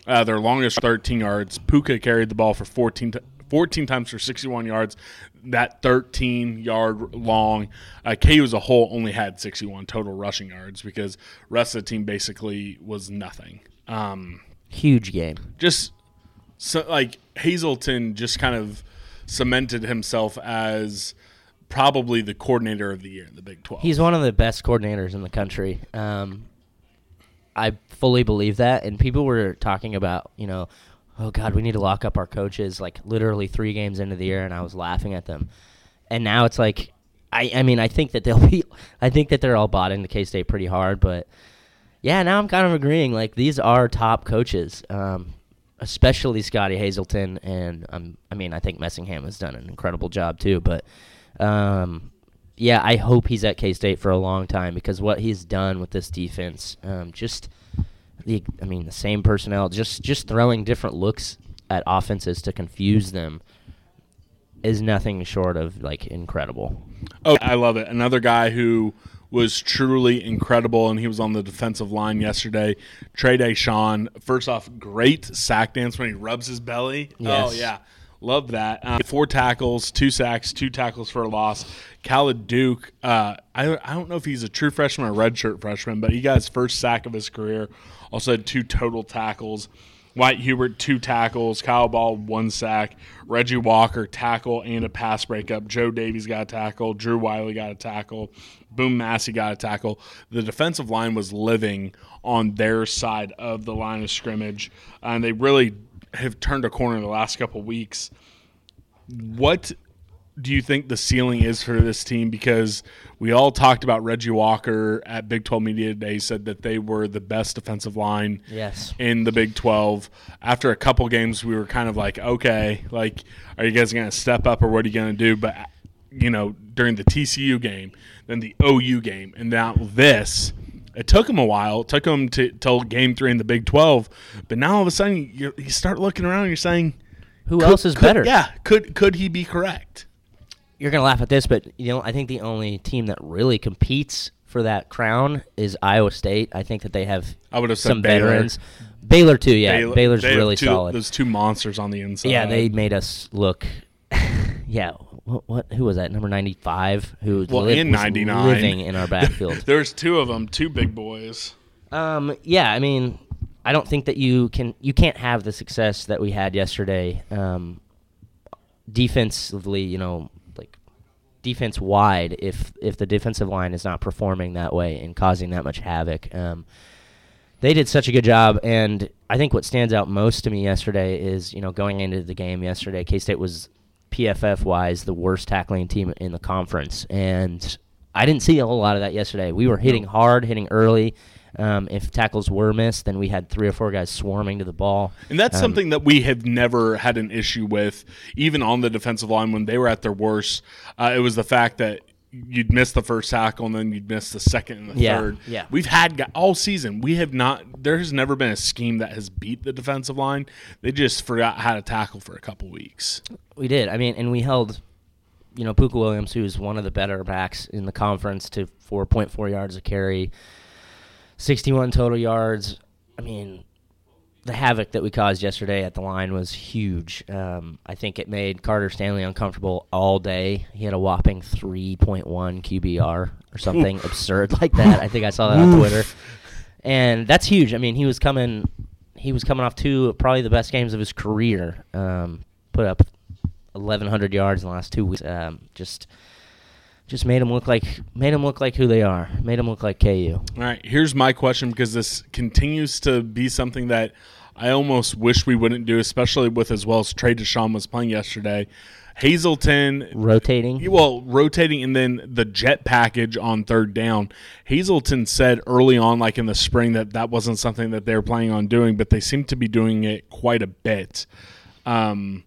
Uh, their longest 13 yards. Pooka carried the ball for 14, t- 14 times for 61 yards. That 13 yard long. Uh, KU as a whole only had 61 total rushing yards because rest of the team basically was nothing. Um, Huge game. just so like Hazelton just kind of cemented himself as probably the coordinator of the year in the Big 12. He's one of the best coordinators in the country. Um, I fully believe that. And people were talking about, you know, oh God, we need to lock up our coaches. Like literally three games into the year, and I was laughing at them. And now it's like, I, I mean, I think that they'll [laughs] be, I think that they're all bought into K State pretty hard. But yeah, now I'm kind of agreeing. Like these are top coaches. Um, especially Scottie Hazelton, and um, I mean, I think Messingham has done an incredible job too. But um, yeah, I hope he's at K State for a long time because what he's done with this defense, um, just the, I mean, the same personnel, just just throwing different looks at offenses to confuse them, is nothing short of like incredible. Oh, I love it. Another guy who was truly incredible, and he was on the defensive line yesterday. Trey Dishon. First off, great sack dance when he rubs his belly. Oh yeah, love that. Um, four tackles, two sacks, two tackles for a loss. Khalid Duke. Uh, I I don't know if he's a true freshman or redshirt freshman, but he got his first sack of his career. Also had two total tackles. Wyatt Hubert, two tackles. Kyle Ball, one sack. Reggie Walker, tackle and a pass breakup. Joe Davies got a tackle. Drew Wiley got a tackle. Boom Massey got a tackle. The defensive line was living on their side of the line of scrimmage, and they really have turned a corner in the last couple weeks. What do you think the ceiling is for this team? Because we all talked about Reggie Walker at Big 12 Media Day, said that they were the best defensive line Yes. in the Big 12. After a couple games, we were kind of like, okay, like, are you guys going to step up or what are you going to do? But, you know, during the TCU game, then the OU game, and now this. It took him a while. It took him to till game three in the Big Twelve, but now all of a sudden you, you start looking around. and You're saying, Who could- else is could- better? Yeah, could could he be correct? You're gonna laugh at this, but you know, I think the only team that really competes for that crown is Iowa State. I think that they have I would have some Baylor. veterans. Baylor too, yeah. Baylor- Baylor's have really two- solid. Those two monsters on the inside. Yeah, they made us look. [laughs] yeah, what, what? Who was that? Number ninety-five, who Well, li- and was 99. living in our backfield. [laughs] There's two of them, two big boys. um, yeah, I mean, I don't think that you can. You can't have the success that we had yesterday. Um, defensively, you know, like defense wide, if if the defensive line is not performing that way and causing that much havoc. Um, they did such a good job, and I think what stands out most to me yesterday is you know going into the game yesterday, K State was PFF wise the worst tackling team in the conference, and I didn't see a whole lot of that yesterday. We were hitting hard, hitting early. Um, if tackles were missed, then we had three or four guys swarming to the ball. And that's Um, something that we have never had an issue with, even on the defensive line when they were at their worst. Uh, it was the fact that you'd miss the first tackle and then you'd miss the second and the Yeah, third. yeah. We've had all season. We have not. There has never been a scheme that has beat the defensive line. They just forgot how to tackle for a couple weeks. We did. I mean, and we held, you know, Pooka Williams, who's one of the better backs in the conference, to 4.4 yards a carry, 61 total yards. I mean, the havoc that we caused yesterday at the line was huge. Um, I think it made Carter Stanley uncomfortable all day. He had a whopping 3.1 QBR or something absurd like that. I think I saw that on Twitter, and that's huge. I mean, he was coming, he was coming off two probably the best games of his career. Um, put up 1,100 yards in the last two weeks. Um, just, just made them look like made him look like who they are. Made them look like KU. All right, here's my question because this continues to be something that I almost wish we wouldn't do, especially with as well as Trey Dishon was playing yesterday. Hazelton Rotating. Well, rotating and then the jet package on third down. Hazelton said early on, like in the spring, that that wasn't something that they were planning on doing, but they seem to be doing it quite a bit. Um,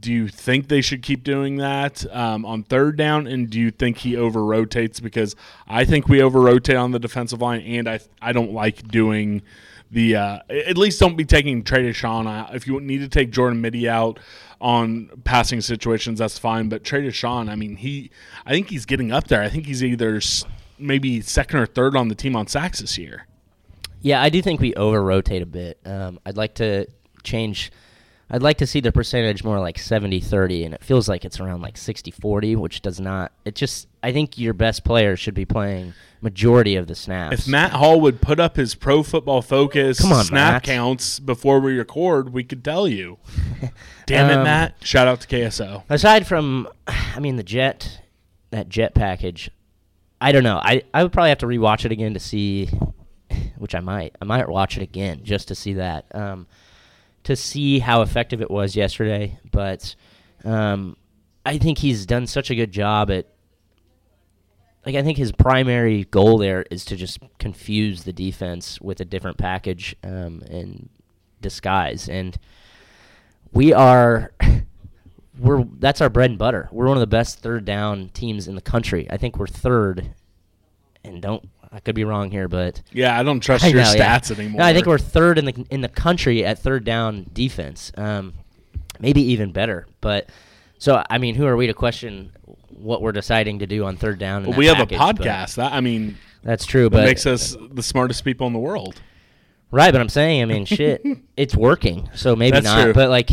do you think they should keep doing that um, on third down? And do you think he over rotates? Because I think we over rotate on the defensive line, and I I don't like doing the. Uh, at least don't be taking Trey Dishon out. If you need to take Jordan Mittie out on passing situations, that's fine. But Trey Dishon, I mean, he I think he's getting up there. I think he's either maybe second or third on the team on sacks this year. Yeah, I do think we over rotate a bit. Um, I'd like to change. I'd like to see the percentage more like 70 30, and it feels like it's around like 60 40, which does not. It just. I think your best player should be playing majority of the snaps. If Matt Hall would put up his pro football focus Come on, snap Matt. counts before we record, we could tell you. [laughs] Damn it, Um, Matt. Shout out to KSO. Aside from, I mean, the jet, that jet package, I don't know. I, I would probably have to rewatch it again to see, which I might. I might watch it again just to see that, um, to see how effective it was yesterday. But um, I think he's done such a good job at. Like I think his primary goal there is to just confuse the defense with a different package um, and disguise, and we are [laughs] we're that's our bread and butter. We're one of the best third down teams in the country. I think we're third, and don't I could be wrong here, but Yeah, I don't trust I your know, yeah. stats anymore. No, I think we're third in the in the country at third down defense. Um, maybe even better. But so I mean, who are we to question what we're deciding to do on third down? in Well, we have package, a podcast. That I mean, That's true, but makes us the smartest people in the world. Right, but I'm saying, I mean, shit, [laughs] it's working. So maybe That's not. true. But like,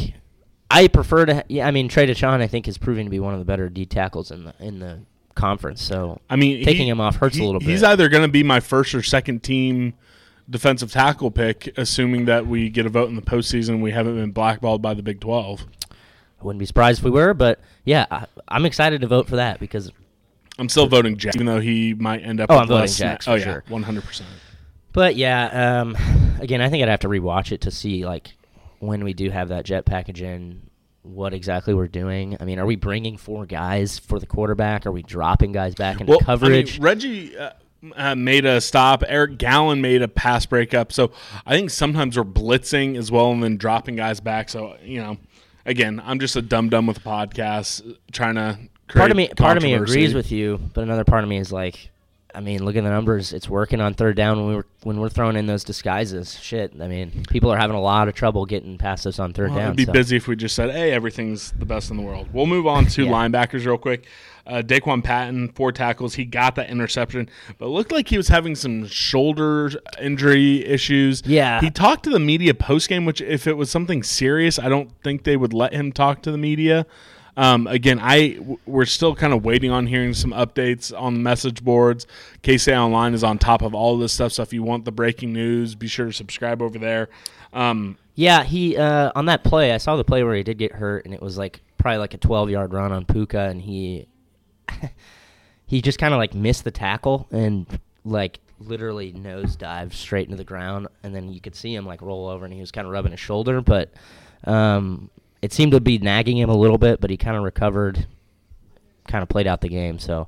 I prefer to. Yeah, I mean, Trey Dishon, I think, is proving to be one of the better D tackles in the in the conference. So I mean, taking he- him off hurts he- a little bit. He's either going to be my first or second team defensive tackle pick, assuming that we get a vote in the postseason. We haven't been blackballed by the Big Twelve. I wouldn't be surprised if we were, but yeah, I, I'm excited to vote for that because. I'm still voting Jack, even though he might end up. Oh, I'm voting less Jax sna- for oh yeah, sure. 100. percent But yeah, um, again, I think I'd have to rewatch it to see like when we do have that jet package in, what exactly we're doing. I mean, are we bringing four guys for the quarterback? Are we dropping guys back into well, coverage? I mean, Reggie uh, uh, made a stop. Eric Gallen made a pass breakup. So I think sometimes we're blitzing as well and then dropping guys back. So you know, again, I'm just a dumb dumb with a podcast uh, trying to. Part of me part of me agrees with you, but another part of me is like, I mean, look at the numbers. It's working on third down when we were when we're throwing in those disguises. Shit, I mean, people are having a lot of trouble getting past us on third Well, down. it'd be so- busy if we just said, "Hey, everything's the best in the world." We'll move on to [laughs] Yeah. linebackers real quick. Uh, Daquan Patton, four tackles. He got that interception, but it looked like he was having some shoulder injury issues. Yeah. he talked to the media post game, which if it was something serious, I don't think they would let him talk to the media. Um, again, I we're still kind of waiting on hearing some updates on message boards. KSA Online is on top of all this stuff. So if you want the breaking news, be sure to subscribe over there. Um, Yeah, he uh, on that play. I saw the play where he did get hurt, and it was like probably like a 12 yard run on Pooka, and he [laughs] he just kind of like missed the tackle and like literally nose dived straight into the ground, and then you could see him like roll over, and he was kind of rubbing his shoulder, but um, it seemed to be nagging him a little bit, but he kind of recovered, kind of played out the game. So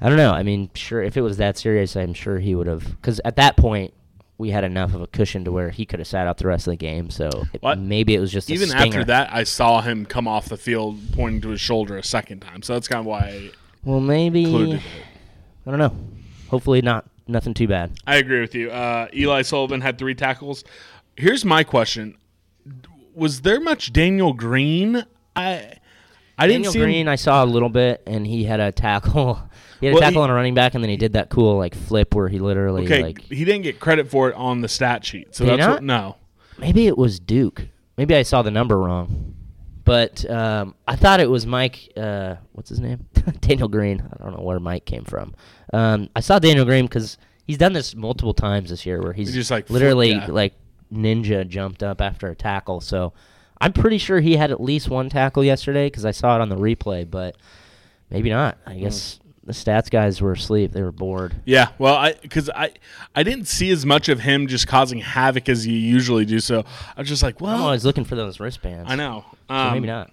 I don't know. I mean, sure, if it was that serious, I'm sure he would have. Because at that point, we had enough of a cushion to where he could have sat out the rest of the game. So it- maybe it was just even stinger. after that, I saw him come off the field pointing to his shoulder a second time. So that's kind of why I Well, maybe it. I don't know. Hopefully, not nothing too bad. I agree with you. Uh, Eli Sullivan had three tackles. Here's my question: Was there much Daniel Green? I I didn't Daniel see him- Green, I saw a little bit, and he had a tackle. [laughs] He had a Well, tackle he- on a running back, and then he did that cool like flip where he literally Okay, like he didn't get credit for it on the stat sheet. So that's not? what, no. maybe it was Duke. Maybe I saw the number wrong. But um, I thought it was Mike. Uh, what's his name? [laughs] Daniel Green. I don't know where Mike came from. Um, I saw Daniel Green because he's done this multiple times this year, where he's He just, like, literally yeah. like ninja jumped up after a tackle. So I'm pretty sure he had at least one tackle yesterday because I saw it on the replay. But maybe not. I guess the stats guys were asleep. They were bored. Yeah, well, I because I I didn't see as much of him just causing havoc as you usually do. So I was just like, well, I'm well, always looking for those wristbands. I know. So Um, maybe not.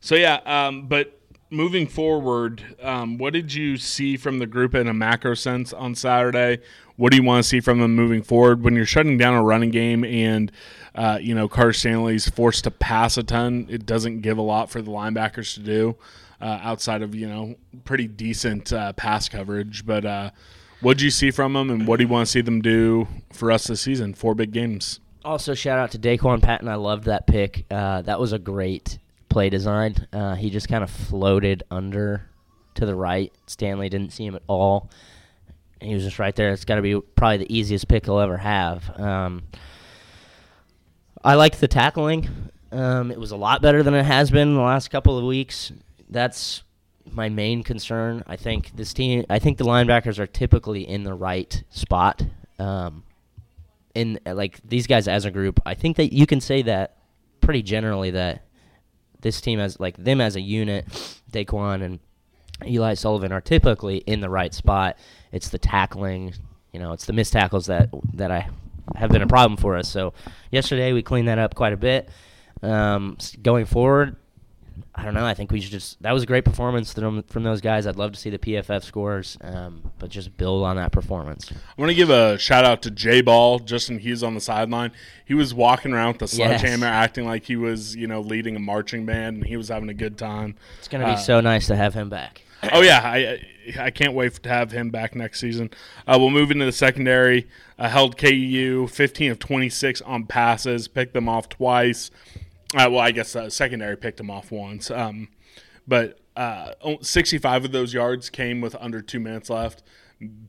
So yeah, um, but moving forward, um, what did you see from the group in a macro sense on Saturday? What do you want to see from them moving forward when you're shutting down a running game and uh, you know Carter Stanley's forced to pass a ton? It doesn't give a lot for the linebackers to do uh, outside of you know pretty decent uh, pass coverage. But uh, what do you see from them, and what do you want to see them do for us this season? Four big games. Also, shout out to Daquan Patton. I loved that pick. Uh, that was a great play design. Uh, he just kind of floated under to the right. Stanley didn't see him at all. He was just right there. It's got to be probably the easiest pick he'll ever have. Um, I like the tackling. Um, it was a lot better than it has been in the last couple of weeks. That's my main concern. I think this team. I think the linebackers are typically in the right spot. Um, in like these guys as a group, I think that you can say that pretty generally that this team as like them as a unit, Daquan and Eli Sullivan are typically in the right spot. It's the tackling, you know, it's the missed tackles that that I have been a problem for us. So yesterday we cleaned that up quite a bit. Um, going forward, I don't know. I think we should just. That was a great performance from from those guys. I'd love to see the PFF scores, um, but just build on that performance. I want to give a shout out to J Ball, Justin Hughes on the sideline. He was walking around with the Yes. acting like he was, you know, leading a marching band, and he was having a good time. It's gonna be Uh, so nice to have him back. Oh yeah, I I can't wait to have him back next season. Uh, we'll move into the secondary. Uh, held KU 15 of 26 on passes, picked them off twice. Uh, well, I guess uh, secondary picked them off once. Um, but uh, 65 of those yards came with under two minutes left.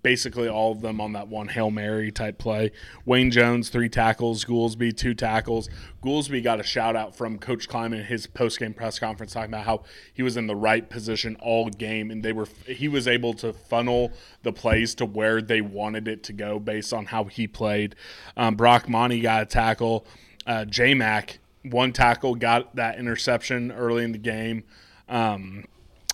Basically, all of them on that one Hail Mary type play. Wayne Jones, three tackles. Goolsby, two tackles. Goolsby got a shout out from Coach Klieman in his post game press conference talking about how he was in the right position all game and they were he was able to funnel the plays to where they wanted it to go based on how he played. Um, Brock Monty got a tackle. Uh, J Mac, one tackle, got that interception early in the game. Um,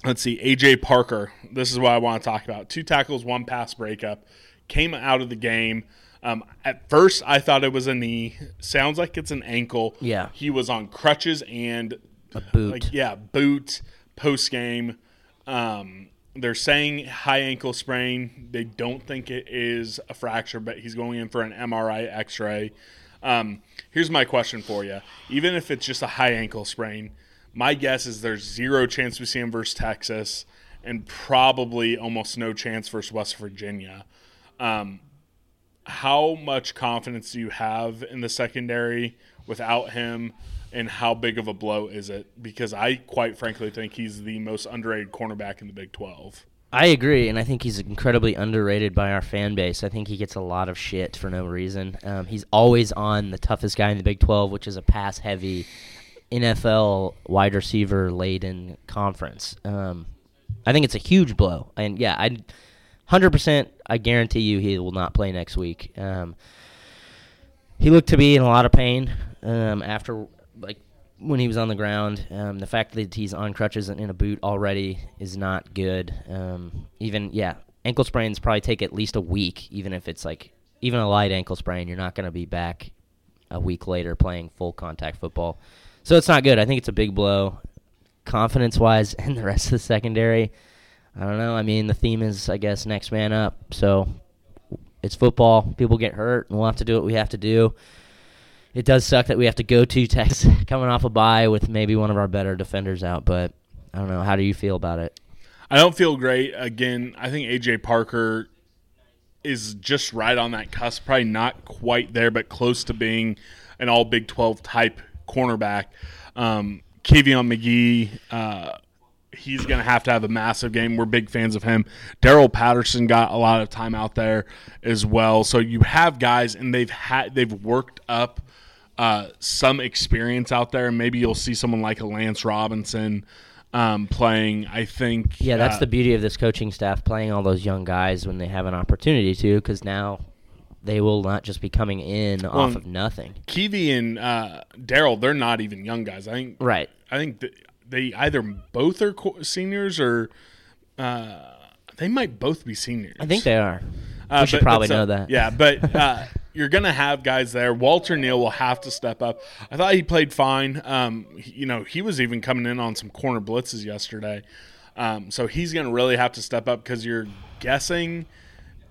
let's see, AJ Parker. This is what I want to talk about. Two tackles, one pass breakup. Came out of the game. Um, at first, I thought it was a knee. Sounds like it's an ankle. Yeah. He was on crutches and A boot. like yeah, boot post game. Um, they're saying high ankle sprain. They don't think it is a fracture, but he's going in for an MRI X-ray. Um, here's my question for you: Even if it's just a high ankle sprain, my guess is there's zero chance we see him versus Texas, and probably almost no chance versus West Virginia. Um, how much confidence do you have in the secondary without him and how big of a blow is it because i quite frankly think he's the most underrated cornerback in the big 12 I agree, and I think he's incredibly underrated by our fan base. I think he gets a lot of shit for no reason. Um, he's always on the toughest guy in the Big 12, which is a pass heavy NFL wide receiver laden conference. Um, I think it's a huge blow. And yeah, I 100% I guarantee you he will not play next week. Um, he looked to be in a lot of pain um, after like when he was on the ground. Um, the fact that he's on crutches and in a boot already is not good. Um, even yeah, ankle sprains probably take at least a week, even if it's like even a light ankle sprain. You're not going to be back a week later playing full contact football. So it's not good. I think it's a big blow, confidence wise, [laughs] and the rest of the secondary. I don't know. I mean, the theme is, I guess, next man up. So it's football. People get hurt, and we'll have to do what we have to do. It does suck that we have to go to [laughs] Texas coming off a bye with maybe one of our better defenders out, but I don't know. How do you feel about it? i don't feel great again i think aj parker is just right on that cusp probably not quite there but close to being an all big 12 type cornerback um, Kevion mcgee uh, he's going to have to have a massive game. We're big fans of him. Darreyl Patterson got a lot of time out there as well. So you have guys, and they've had they've worked up uh, some experience out there. And Maybe you'll see someone like a Lance Robinson um, playing. I think. Yeah, that's uh, the beauty of this coaching staff playing all those young guys when they have an opportunity to, because now they will not just be coming in off of nothing. Keevy and uh, Daryl. They're not even young guys. I think. Right. I think th- they either both are seniors or uh, they might both be seniors. I think they are. Uh, we should probably know that. Yeah, but [laughs] uh, you're going to have guys there. Walter Neil will have to step up. I thought he played fine. Um, he- you know, he was even coming in on some corner blitzes yesterday. Um, so he's going to really have to step up because you're guessing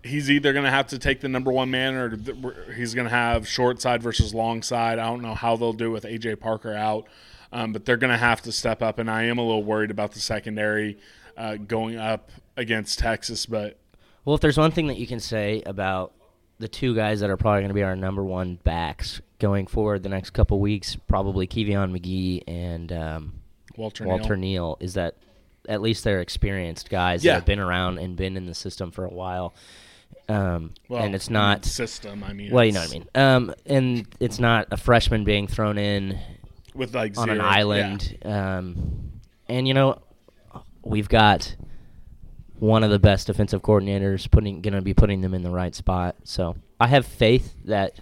he's either going to have to take the number one man or th- he's going to have short side versus long side. I don't know how they'll do with AJ Parker out, um, but they're going to have to step up. And I am a little worried about the secondary uh, going up against Texas. But Well, if there's one thing that you can say about the two guys that are probably going to be our number one backs going forward the next couple weeks, probably Kevion McGee and um, Walter, Walter Neil. Neil, is that at least they're experienced guys Yeah. that have been around and been in the system for a while. Um, Well, and it's not system. I mean, well, you know what I mean. Um, and it's not a freshman being thrown in with like on an zero- island. Um, and you know, we've got one of the best defensive coordinators putting going to be putting them in the right spot. So I have faith that.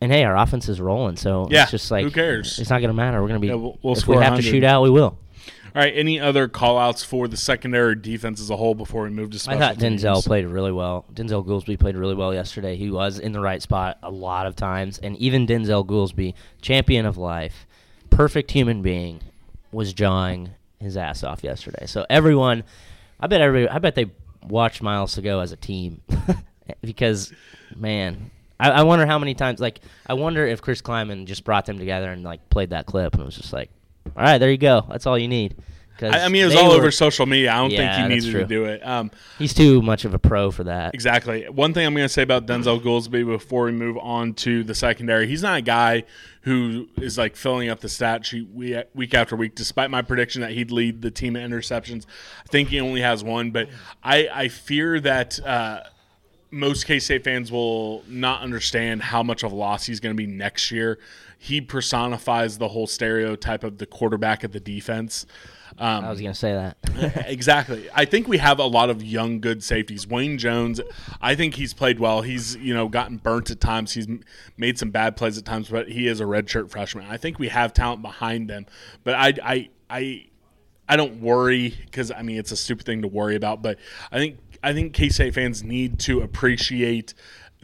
And hey, our offense is rolling, so Yeah, it's just like who cares? It's not going to matter. We're going to be. Yeah, we'll- we'll if we have to 100. shoot out, we will. All right. Any other call outs for the secondary defense as a whole before we move to I special thought teams? Denzel played really well. Denzel Goolsby played really well yesterday. He was in the right spot a lot of times, and even Denzel Goolsby, champion of life, perfect human being, was jawing his ass off yesterday. So everyone, I bet every, I bet they watched Miles to go as a team [laughs] because, man, I, I wonder how many times. Like, I wonder if Chris Klieman just brought them together and like played that clip, and it was just like, all right, there you go. That's all you need. I, I mean, it was all were- over social media. I don't Yeah, think he needed to do it. Um, He's too much of a pro for that. Exactly. One thing I'm going to say about Denzel Goolsby before we move on to the secondary, he's not a guy who is like filling up the stat sheet week after week. Despite my prediction that he'd lead the team in interceptions, I think he only has one. But I, I fear that uh, most K State fans will not understand how much of a loss he's going to be next year. He personifies the whole stereotype of the quarterback of the defense. Um, I was gonna say that. [laughs] exactly. I think we have a lot of young, good safeties. Wayne Jones, I think he's played well. He's you know gotten burnt at times. He's made some bad plays at times, but he is a redshirt freshman. I think we have talent behind them, but I I I, I don't worry because I mean it's a stupid thing to worry about. But I think I think K State fans need to appreciate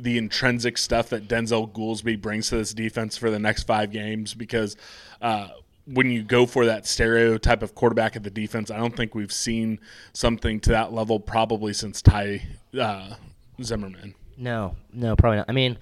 the intrinsic stuff that Denzel Goolsby brings to this defense for the next five games because. Uh, when you go for that stereotype of quarterback of the defense, I don't think we've seen something to that level probably since Ty uh, Zimmerman. No, no, probably not. I mean,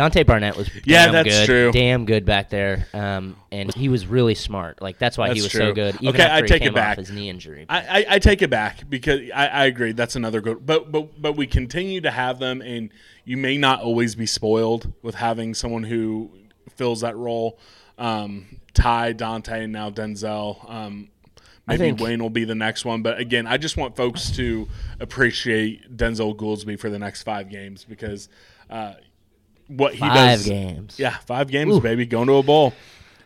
Dante Barnett was Yeah, damn that's good, true. damn good back there, um, and he was really smart. Like that's why he was true. so good. Even Okay, I take it back. his knee injury. I, I, I take it back because I, I agree that's another good, but but but we continue to have them, and you may not always be spoiled with having someone who fills that role. Um, Ty, Dante, and now Denzel. Um, maybe think- Wayne will be the next one, but again, I just want folks to appreciate Denzel Goolsby for the next five games because uh, what he Five does. games. Yeah, five games, Ooh. baby, going to a bowl.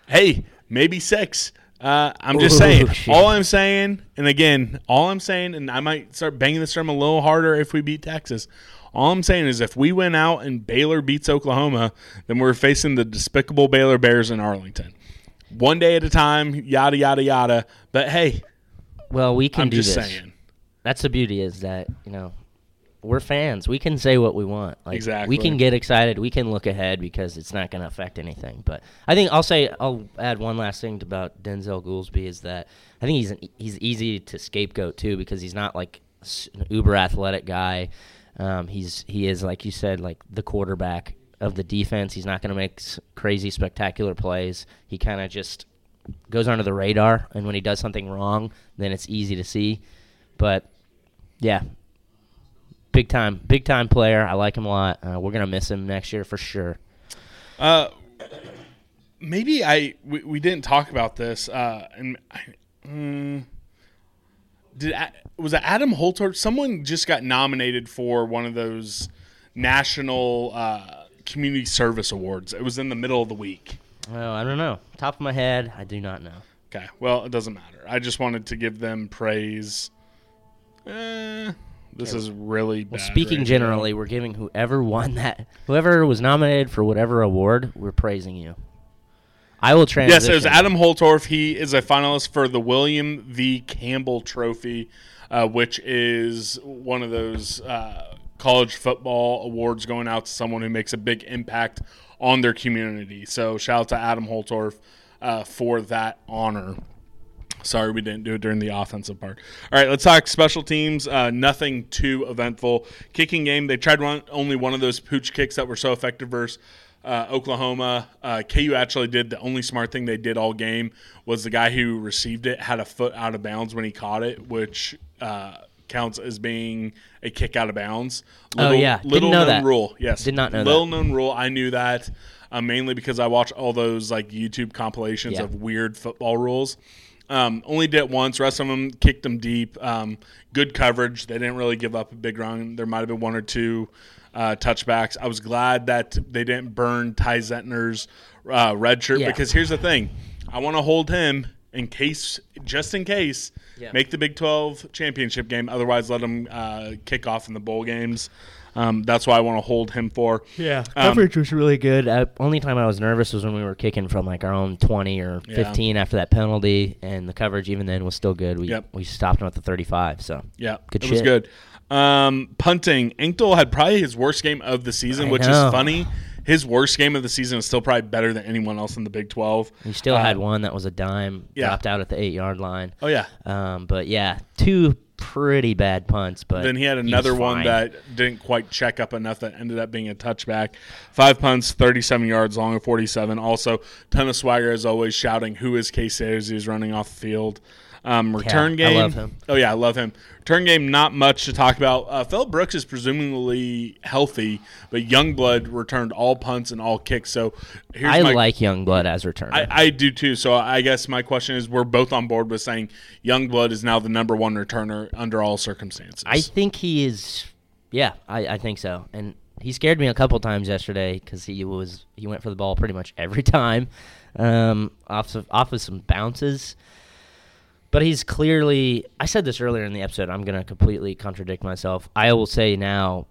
Hey, maybe six. Uh, I'm just Ooh, saying. shit. All I'm saying, and again, all I'm saying, and I might start banging this drum a little harder if we beat Texas. All I'm saying is, if we win out and Baylor beats Oklahoma, then we're facing the despicable Baylor Bears in Arlington. One day at a time, yada yada yada. But hey, Well, we can I'm do just this. saying. That's the beauty is that you know we're fans. We can say what we want. Like, Exactly. We can get excited. We can look ahead because it's not going to affect anything. But I think I'll say I'll add one last thing about Denzel Goolsby is that I think he's an, he's easy to scapegoat too because he's not like an uber athletic guy. Um, he's he is like you said like the quarterback of the defense. He's not going to make s- crazy spectacular plays. He kind of just goes under the radar, and when he does something wrong, then it's easy to see. But yeah, big time, big time player. I like him a lot. Uh, we're gonna miss him next year for sure. Uh, maybe I we, we didn't talk about this. Uh, and I, mm, did A- was it Adam Holtorf? Someone just got nominated for one of those national uh, community service awards. It was in the middle of the week. Well, I don't know. Top of my head, I do not know. Okay, well, it doesn't matter. I just wanted to give them praise. Eh, this is really bad. Well, speaking right generally, we're giving whoever won that, whoever was nominated for whatever award, we're praising you. I will transition. Yes, was Adam Holtorf. He is a finalist for the William V. Campbell Trophy, uh, which is one of those uh, college football awards going out to someone who makes a big impact on their community. So shout out to Adam Holtorf uh, for that honor. Sorry, we didn't do it during the offensive part. All right, let's talk special teams. Uh, nothing too eventful. Kicking game, they tried one, only one of those pooch kicks that were so effective versus uh, Oklahoma. Uh, KU actually did the only smart thing they did all game was the guy who received it had a foot out of bounds when he caught it, which uh, counts as being a kick out of bounds. Oh, yeah. Didn't little know known that. rule. Yes, Did not know little that. known rule. I knew that uh, mainly because I watch all those like YouTube compilations Yeah. of weird football rules. Um, only did it once. Rest of them kicked them deep. Um, good coverage. They didn't really give up a big run. There might have been one or two uh, touchbacks. I was glad that they didn't burn Ty Zentner's uh, red shirt Yeah. because here's the thing: I want to hold him in case, just in case, Yeah. make the Big 12 championship game. Otherwise, let him uh, kick off in the bowl games. Um, that's why I want to hold him for. Yeah, Um, coverage was really good. Uh, only time I was nervous was when we were kicking from like our own twenty or Yeah. fifteen after that penalty, and the coverage even then was still good. We Yep. we stopped him at the thirty-five. So Yeah, Good it was good. Um, punting. Anctil had probably his worst game of the season, I which know. is funny. His worst game of the season is still probably better than anyone else in the Big 12. we still Uh, had one that was a dime, yeah. dropped out at the eight-yard line. Oh, yeah. Um, but yeah, two pretty bad punts. But Then he had another one that didn't quite check up enough that ended up being a touchback. Five punts, 37 yards long, of 47. Also, ton of swagger as always, shouting who is Case as he's running off the field. Um, return I game. love him. Oh yeah, I love him. Return game, not much to talk about. Uh, Philip Brooks is presumably healthy, but Youngblood returned all punts and all kicks. So here's I my, like Youngblood as returner. I, I do too. So I guess my question is, we're both on board with saying Youngblood is now the number one returner under all circumstances. I think he is. Yeah, I, I think so. And he scared me a couple times yesterday because he was he went for the ball pretty much every [laughs] time, um, off of, off of some bounces. But he's clearly. I said this earlier in the episode. I'm going to completely contradict myself. I will say now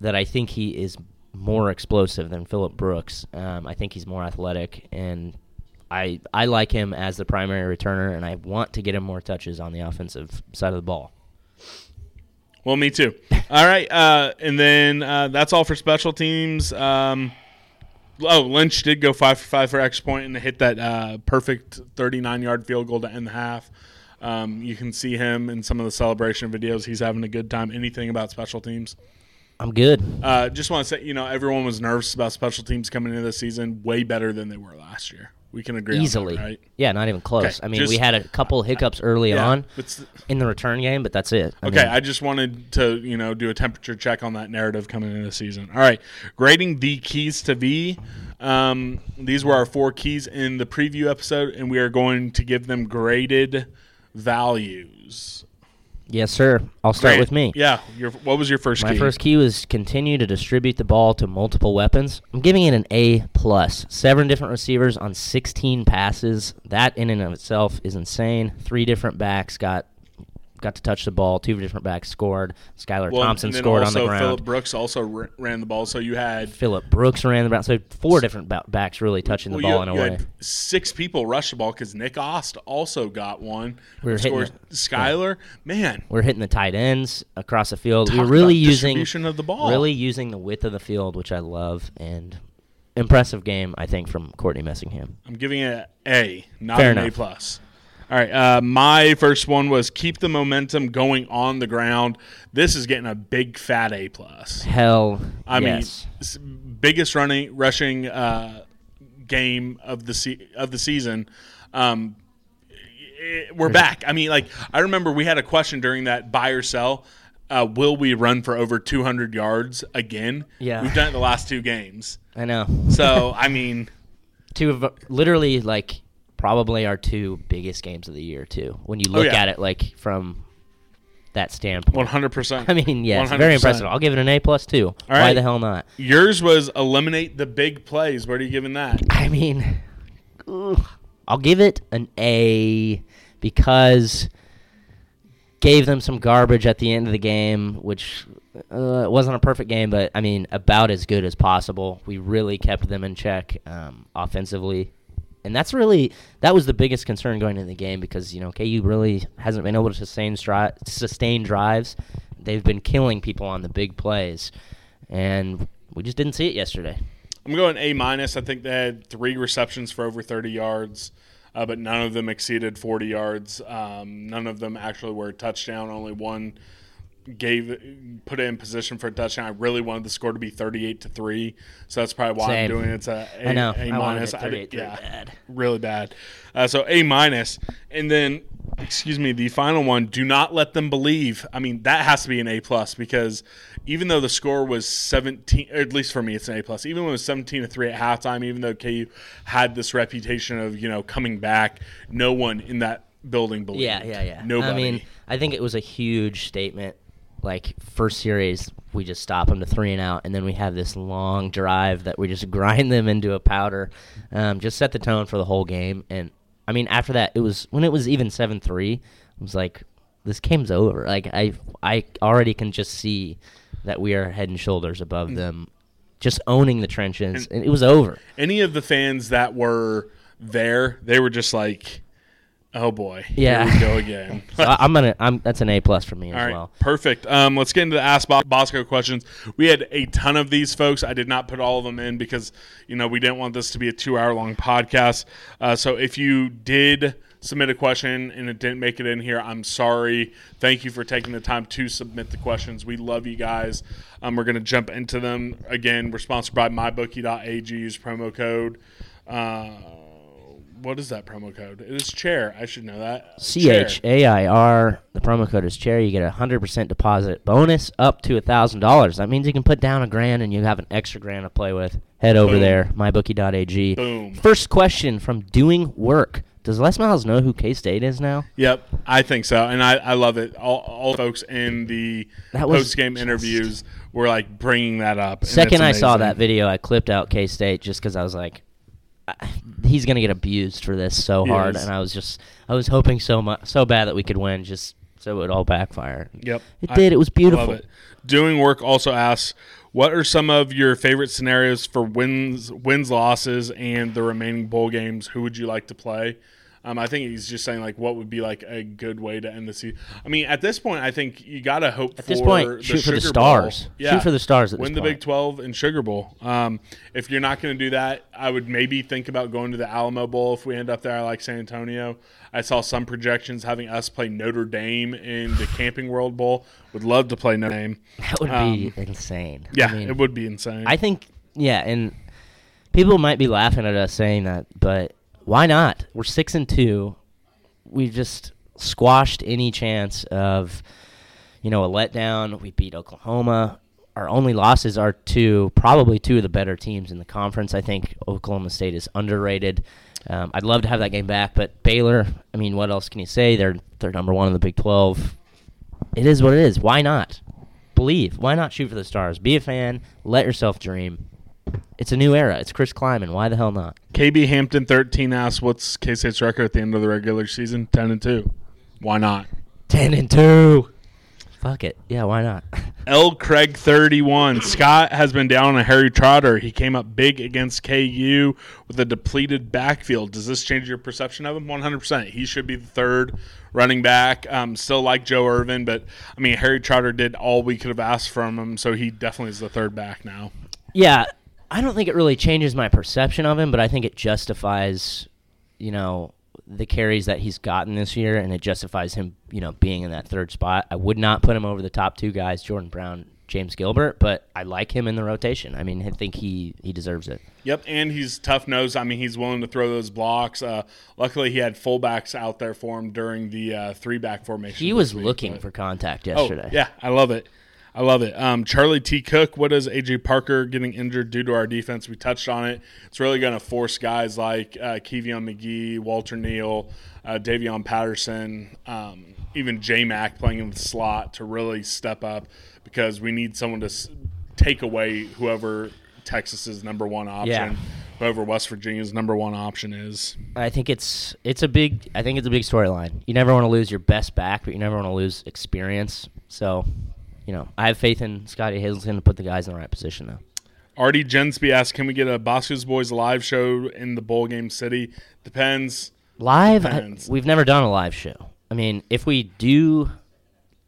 that I think he is more explosive than Philip Brooks. Um, I think he's more athletic, and I I like him as the primary returner, and I want to get him more touches on the offensive side of the ball. Well, me too. [laughs] all right, uh, and then uh, that's all for special teams. Um, oh, Lynch did go five for five for extra point and hit that uh, perfect 39 yard field goal to end the half. Um, you can see him in some of the celebration videos. He's having a good time. Anything about special teams? I'm good. Uh, just want to say, you know, everyone was nervous about special teams coming into the season. Way better than they were last year. We can agree easily. that, right? Yeah, not even close. Okay, I mean, just- we had a couple hiccups early Yeah, on in the return game, but that's it. I Okay, mean, I just wanted to, you know, do a temperature check on that narrative coming into the season. All right, grading the keys to V. Um, these were our four keys in the preview episode, and we are going to give them graded values. Yes, sir. I'll start Grant, with me. Yeah. Your what was your first My key? first key was continue to distribute the ball to multiple weapons. I'm giving it an A plus. Seven different receivers on 16 passes. That in and of itself is insane. Three different backs got got to touch the ball. Two different backs scored. Skylar Well, Thompson scored on the also ground. Philip Brooks also ra- ran the ball, so you had Philip Brooks ran the ground. So four different ba- backs really touching the ball you, in a way. had six people rush the ball because Nick Ost also got one. We were hitting it. Skylar, man, We're hitting the tight ends across the field. we Talk were really using distribution of the ball. really using the width of the field, which I love, and impressive game I think from Courtney Messingham. I'm giving it an A, not Fair an A plus. All right, uh, my first one was keep the momentum going on the ground. This is getting a big fat A plus. Hell, I yes. mean, biggest running rushing uh, game of the se- of the season. Um, i- we're back. I mean, like I remember we had a question during that buy or sell. Uh, will we run for over 200 yards again? Yeah. we've done it the last two games. I know. So I mean, [laughs] two of literally like probably our two biggest games of the year too. When you look Oh, yeah. at it like from that standpoint. 100. percent I mean, yes, very impressive. I'll give it an A plus too. Why right. the hell not? Yours was eliminate the big plays. What are you giving that? I mean, ugh, I'll give it an A because gave them some garbage at the end of the game, which uh, it wasn't a perfect game, but I mean, about as good as possible. We really kept them in check um, offensively. And that's really that was the biggest concern going into the game because you know KU really hasn't been able to sustain stri- sustain drives. They've been killing people on the big plays, and we just didn't see it yesterday. I'm going A minus. I think they had three receptions for over 30 yards. uh, but none of them exceeded 40 yards. Um, none of them actually were a touchdown. Only one gave put it in position for a touchdown. I really wanted the score to be 38 to three, so that's probably why Same. I'm doing it. It's a, a I know. A I minus. I did- yeah, bad. really bad. Uh, so A minus, and then excuse me, the final one. Do not let them believe. I mean, that has to be an A plus because even though the score was 17, or at least for me, it's an A plus. Even when it was 17 to three at halftime, even though KU had this reputation of you know coming back, no one in that building believed. Yeah, yeah, yeah. Nobody. I mean, I think it was a huge statement. Like first series, we just stop them to three and out, and then we have this long drive that we just [laughs] grind them into a powder. Um, just set the tone for the whole game. And I mean, after that, it was when it was even seven three. I was like, this game's over. Like I, I already can just see that we are head and shoulders Mm. above them, just owning the trenches, and it was over. any of the fans that were there, they were just like, "Oh boy, Yeah. here we go again." [laughs] So I, I'm gonna, I'm that's an A plus for me as All right, well. perfect. Um, let's get into the Ask Boscoe questions. We had a ton of these, folks. I did not put all of them in because you know we didn't want this to be a two-hour-long podcast. Uh, so if you did submit a question and it didn't make it in here, I'm sorry. Thank you for taking the time to submit the questions. We love you guys. Um, we're gonna jump into them again. We're sponsored by MyBookie.ag. Use promo code. Uh, what is that promo code? It is chair. I should know that. Chair. H A I R. The promo code is chair. You get a hundred percent deposit bonus up to a thousand dollars. That means you can put down a grand and you have an extra grand to play with. Head over Boom. there, mybookie.ag. Boom. First question from Doing Work. Does Les Miles know who K State is now? Yep, I think so, and I, I love it. All, all folks in the post game interviews were like bringing that up. Second I saw that video, I clipped out K State just because I was like, [sighs] he's gonna get abused for this so He hard, is. and I was just, I was hoping so much, so bad that we could win, just so it would all backfire. Yep, It I did. It was beautiful. It. Doing work also asks, what are some of your favorite scenarios for wins, wins, losses, and the remaining bowl games? Who would you like to play? Um, I think he's just saying like what would be like a good way to end the season. I mean, at this point, I think you got to hope At for this point, the shoot for the Sugar Bowl. stars. Yeah. Shoot for the stars at Win the point. Big Twelve and Sugar Bowl. Um, if you're not going to do that, I would maybe think about going to the Alamo Bowl if we end up there. I like San Antonio. I saw some projections having us play Notre Dame in the Camping World Bowl. Would love to play Notre Dame. That would be insane. Yeah, I mean, it would be insane. I think, yeah, and people might be laughing at us saying that, but why not? We're six and two. We've just squashed any chance of, you know, a letdown. We beat Oklahoma. Our only losses are to probably two of the better teams in the conference. I think Oklahoma State is underrated. Um, I'd love to have that game back, but Baylor. I mean, what else can you say? They're they're number one in the Big Twelve. It is what it is. Why not? Believe. Why not shoot for the stars? Be a fan. Let yourself dream. It's a new era. It's Chris Klieman. Why the hell not? KB Hampton thirteen asks, "What's K State's record at the end of the regular season? Ten and two. Why not?" Ten and two. Fuck it. Yeah, why not? [laughs] L. Craig 31. Scott has been down on Harry Trotter. He came up big against KU with a depleted backfield. Does this change your perception of him? 100%. He should be the third running back. Um, still like Joe Ervin, but I mean, Harry Trotter did all we could have asked from him, so he definitely is the third back now. yeah, I don't think it really changes my perception of him, but I think it justifies, you know, the carries that he's gotten this year, and it justifies him, you know, being in that third spot. I would not put him over the top two guys, Jordan Brown, James Gilbert, but I like him in the rotation. I mean, I think he he deserves it. Yep, and he's tough nose. I mean, he's willing to throw those blocks. Uh, luckily, he had fullbacks out there for him during the uh, three back formation. He was week, looking but- for contact Oh, yesterday. yeah, I love it. I love it. Um, Charlie T. Cook, what is AJ Parker getting injured due to our defense? We touched on it. It's really going to force guys like uh, Kevion McGee, Walter Neil, uh, Davion Patterson, um, even J Mac playing in the slot to really step up because we need someone to s- take away whoever Texas's number one option, Yeah. whoever West Virginia's number one option is. I think it's it's a big I think it's a big storyline. You never want to lose your best back, but you never want to lose experience. So, you know, I have faith in Scottie Hazelton to put the guys in the right position though. Artie Jensby asked, "Can we get a Boscoe's Boys live show in the bowl game city?" Depends. Live, I, we've never done a live show. I mean, if we do,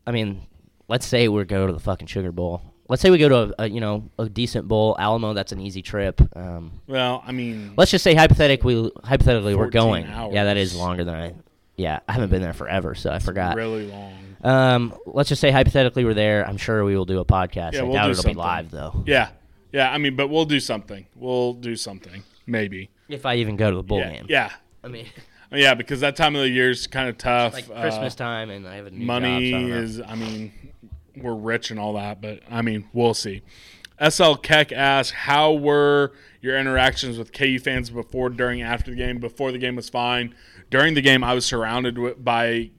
I mean, let's say we go to the fucking Sugar Bowl. let's say we go to a, a you know a decent bowl, Alamo. That's an easy trip. Um, Well, I mean, let's just say hypothetically, hypothetically we're 14 going. Yeah, that is longer than I. Yeah, I haven't been there forever, so I forgot. really long. Um, let's just say hypothetically we're there. I'm sure we will do a podcast. Yeah, I we'll doubt do it'll something. be live though. Yeah, yeah. I mean, but we'll do something. We'll do something. Maybe. If I even go to the bowl yeah, game. yeah, I mean, [laughs] yeah. Because that time of the year is kind of tough. like Uh, Christmas time, and I have a new money job, so I is i mean we're rich and all that but i mean we'll see sl keck asked, how were your interactions with ku fans before during after the game before the game was fine during the game i was surrounded by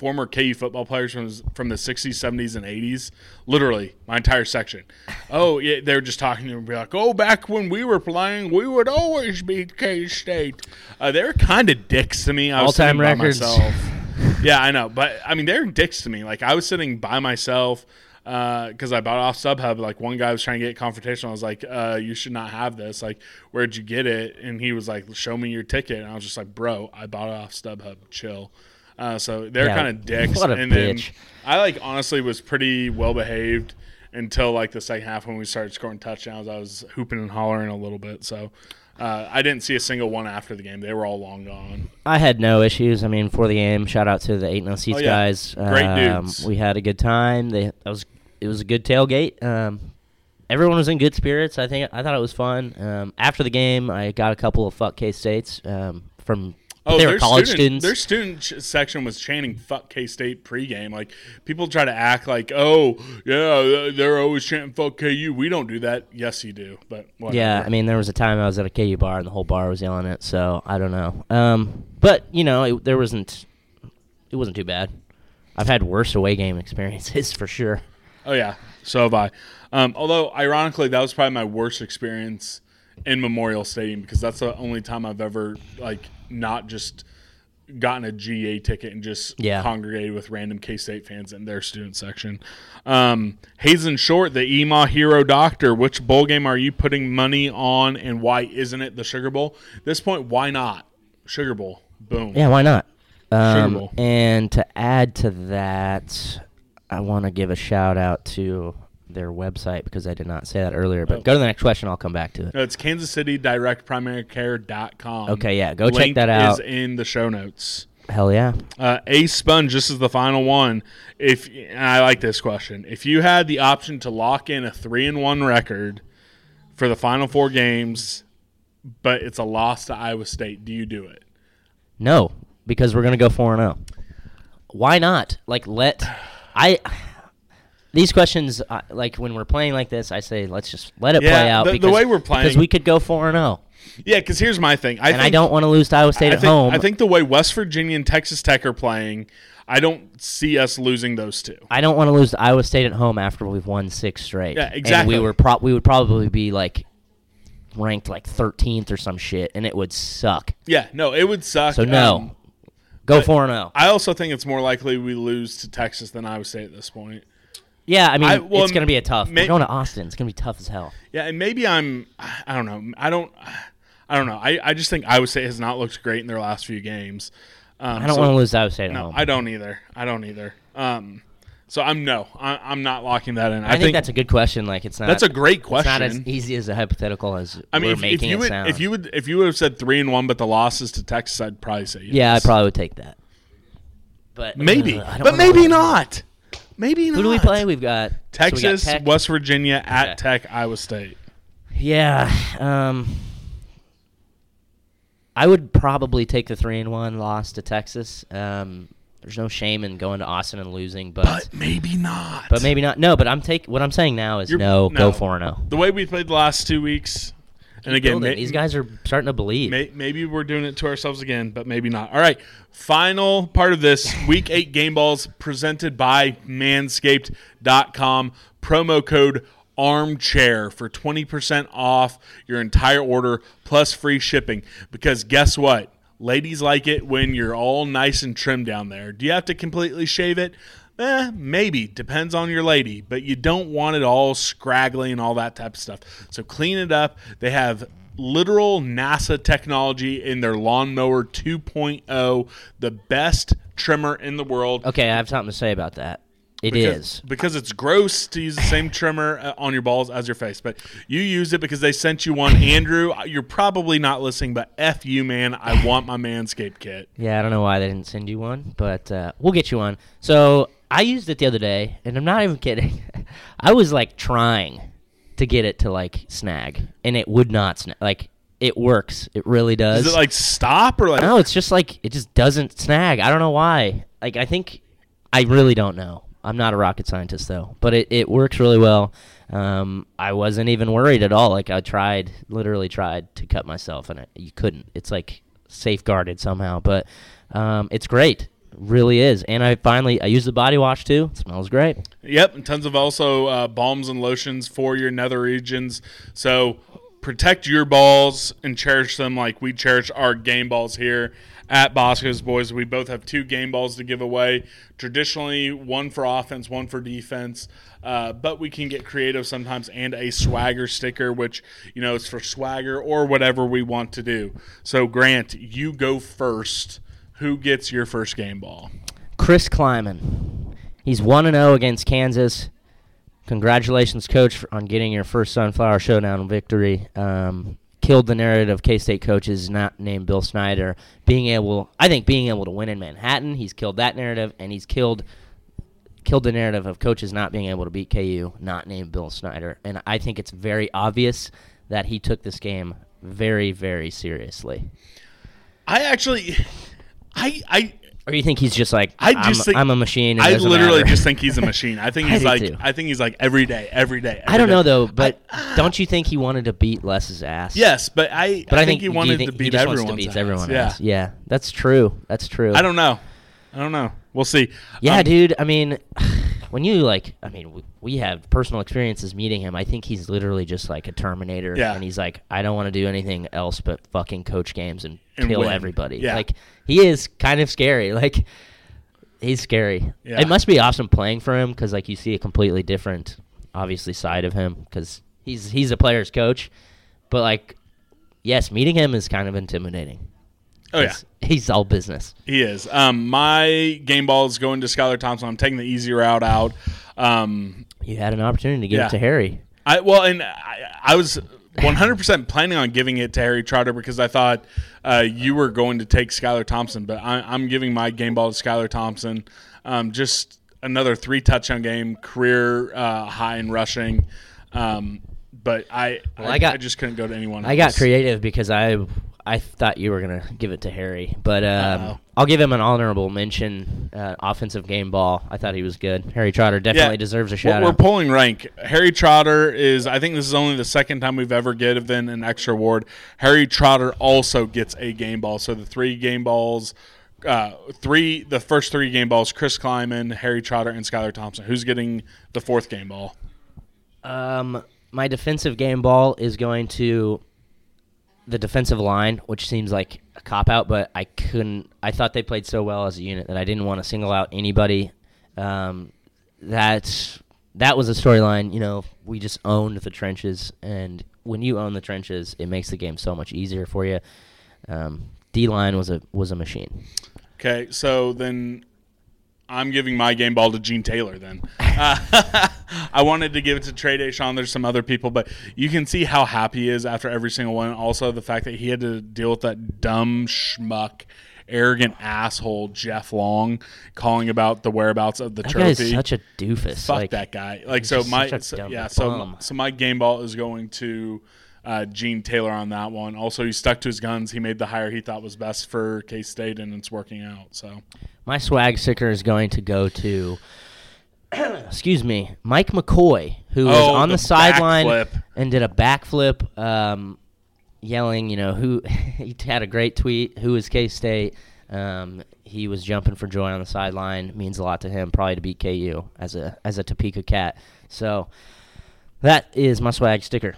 former ku football players from, from the 60s 70s and 80s literally my entire section [laughs] oh yeah they were just talking to me be like oh back when we were playing we would always beat k-state uh, they're kind of dicks to me I was All-time sitting by records. myself. [laughs] Yeah, I know, but I mean they're dicks to me. Like I was sitting by myself because I bought off StubHub. Like one guy was trying to get confrontational. I was like, uh, "You should not have this. Like, where'd you get it?" And he was like, "Show me your ticket." And I was just like, "Bro, I bought it off StubHub. Chill." Uh, so they're Yeah, kind of dicks. what a and then. I like honestly was pretty well behaved until like the second half when we started scoring touchdowns. I was hooping and hollering a little bit. So. Uh, I didn't see a single one after the game. They were all long gone. I had no issues. I mean, for the game, shout out to the eight no seats Oh, yeah. guys. Great Um, dudes. We had a good time. They that was it was a good tailgate. Um, everyone was in good spirits. I think I thought it was fun. Um, after the game, I got a couple of fuck K states um, Oh, they were their college student, students. Their student section was chanting "fuck K State" pregame. Like people try to act like, "Oh, yeah, they're always chanting "fuck KU." We don't do that. Yes, you do. But whatever. Yeah, I mean, there was a time I was at a KU bar and the whole bar was yelling it. So I don't know. Um, but you know, it, there wasn't. It wasn't too bad. I've had worse away game [laughs] experiences for sure. Oh yeah, so have I. Um, although ironically, that was probably my worst experience in Memorial Stadium because that's the only time I've ever like not just gotten a GA ticket and just Yeah. congregated with random K State fans in their student section. Um, Hazen Short, the EMA hero doctor, which bowl game are you putting money on and why isn't it the Sugar Bowl? At this point, why not? Sugar Bowl. Boom. Yeah, why not? Um, Bowl. and to add to that, I want to give a shout out to their website because I did not say that earlier. But Oh. go to the next question. I'll come back to it. No, it's Kansas City Direct Primary Care.com. Okay, yeah, go check that out. is in the show notes. Hell yeah. Uh, a sponge. This is the final one. If and I like this question, if you had the option to lock in a three and one record for the final four games, but it's a loss to Iowa State, do you do it? No, because we're gonna go four and zero. Why not? Like let I. These questions, uh, like when we're playing like this, I say let's just let it Yeah, play out. the- the because, way we're playing, because we could go four and zero, Yeah, because here's my thing. I and think, I don't want to lose to Iowa State I at think, home. I think the way West Virginia and Texas Tech are playing, I don't see us losing those two. I don't want to lose to Iowa State at home after we've won six straight. Yeah, And exactly. we were pro- we would probably be like ranked like 13th or some shit, and it would suck. Yeah, no, it would suck. So no, Um, go four and oh. zero. I also think it's more likely we lose to Texas than Iowa State at this point. Yeah, I mean I- well, it's gonna be a tough. may- we're going to Austin. It's gonna be tough as hell. Yeah, and maybe I'm. I don't know. I don't. I don't know. I, I just think Iowa State has not looked great in their last few games. Um, I don't so- want to lose to Iowa State at No, home. I don't either. I don't either. Um, so I'm no. I, I'm not locking that in. I, think, that's a good question. Like it's not. that's a great It's not as easy as a hypothetical as I mean, if, if you it would, sound. if you would, if you would have said three and one, but the losses to Texas, I'd probably say yes. yeah, I probably would take that. But maybe, uh, but maybe not. Maybe not. Who do we play? We've got so we got Texas, West Virginia, at Okay. Tech, Iowa State. Yeah. Um, I would probably take the three and one loss to Texas. Um, there's no shame in going to Austin and losing, but But maybe not. but maybe not. No, but I'm take. What I'm saying now is no, no. Go four and zero. the way we played the last two weeks, and again, may- these guys are starting to believe. May, maybe we're doing it to ourselves again, but maybe not. All right. Final part of this [laughs] week eight game balls presented by manscaped.com. Promo code armchair for 20% off your entire order plus free shipping. Because guess what? Ladies like it when you're all nice and trim down there. Do you have to completely shave it? Eh, maybe. Depends on your lady. But you don't want it all scraggly and all that type of stuff. So clean it up. They have literal NASA technology in their lawnmower 2.0, the best trimmer in the world. Okay, I have something to say about that. It because, is. because it's gross to use the same trimmer uh, on your balls as your face, but you use it because they sent you one. Andrew, you're probably not listening, but f you, man. I want my Manscaped kit. Yeah, I don't know why they didn't send you one, but uh, we'll get you one. So I used it the other day, and I'm not even kidding. [laughs] I was like trying to get it to like snag, and it would not snag. Like it works. It really does. Does it like stop or like? no, it's just like it just doesn't snag. I don't know why. Like I think I really don't know. I'm not a rocket scientist though, but it, it works really well. Um, I wasn't even worried at all. Like I tried, literally tried to cut myself, and it, you couldn't. It's like safeguarded somehow, but um, it's great. Really is. And I finally I use the body wash too. It smells great. Yep, and tons of also uh, balms and lotions for your nether regions. So protect your balls and cherish them like we cherish our game balls here at Boscoe's Boys. We both have two game balls to give away. Traditionally, one for offense, one for defense. Uh, but we can get creative sometimes and a swagger sticker, which, you know, is for swagger or whatever we want to do. So, Grant, you go first. Who gets your first game ball? Chris Klieman. He's 1 0 against Kansas. Congratulations, coach, on getting your first Sunflower Showdown victory. Um, killed the narrative of K State coaches not named Bill Snyder. Being able, I think, being able to win in Manhattan, he's killed that narrative, and he's killed killed the narrative of coaches not being able to beat KU, not named Bill Snyder. And I think it's very obvious that he took this game very, very seriously. I actually, I, I, Or you think he's just like I I'm, just think I'm a machine. I literally matter." just think he's a machine. I think [laughs] he's do like too. I think he's like every day, every day. I don't know though, but I- don't you think he wanted to beat Les's ass? yes, but I but I, I, think, he wanted think to beat everyone. wants to beat everyone Yeah. else. Yeah, that's true. That's true. I don't know. I don't know. We'll see. Yeah, Um, dude. I mean, when you like, I mean, we, we have personal experiences meeting him. I think he's literally just like a Terminator. Yeah. And he's like, I don't want to do anything else but fucking coach games and, And kill win. everybody. Yeah. Like he is kind of scary. [laughs] Like he's scary. Yeah. It must be awesome playing for him because like you see a completely different, obviously, side of him because he's he's a player's coach. But like, yes, meeting him is kind of intimidating. Oh yeah, He's all business. he is. Um, my game ball is going to Skylar Thompson. I'm taking the easy route out. Um, You had an opportunity to give Yeah. it to Harry. I well, and I, I was 100% planning on giving it to Harry Trotter because I thought uh, you were going to take Skylar Thompson, but I, I'm giving my game ball to Skylar Thompson. Um, just another three touchdown game, career uh, high in rushing. Um, but I, Well, I, I got- I just couldn't go to anyone. I got creative because I I thought you were gonna give it to Harry, but um, I'll give him an honorable mention. Uh, offensive game ball. I thought he was good. Harry Trotter definitely deserves a We're- shout We're pulling rank. Harry Trotter is. I think this is only the second time we've ever given an extra award. Harry Trotter also gets a game ball. So the three game balls, uh, three the first three game balls: Chris Klieman, Harry Trotter, and Skylar Thompson. Who's getting the fourth game ball? Um, my defensive game ball is going to the defensive line, which seems like a cop out, but I couldn't. I thought they played so well as a unit that I didn't want to single out anybody. Um, that that was a storyline. You know, we just owned the trenches, and when you own the trenches, it makes the game so much easier for you. Um, D line was a was a machine. Okay, so then I'm giving my game ball to Gene Taylor. Then uh, [laughs] I wanted to give it to Trey Dishon. There's some other people, but you can see how happy he is after every single one. Also, the fact that he had to deal with that dumb schmuck, arrogant asshole Jeff Long calling about the whereabouts of the That trophy. guy's such a doofus. Fuck like, that guy. Like so, my so- yeah. So so my game ball is going to. Uh, Gene Taylor on that one. Also, he stuck to his guns. He made the hire he thought was best for K State, and it's working out. So, My swag sticker is going to go to, [clears throat] excuse me, Mike McCoy, who was Oh, on the the, sideline and did a backflip, um, yelling, you know, who [laughs] he had a great tweet. Who is K State? Um, he was jumping for joy on the sideline. Means a lot to him, probably to beat KU as a as a Topeka cat. So that is my swag sticker.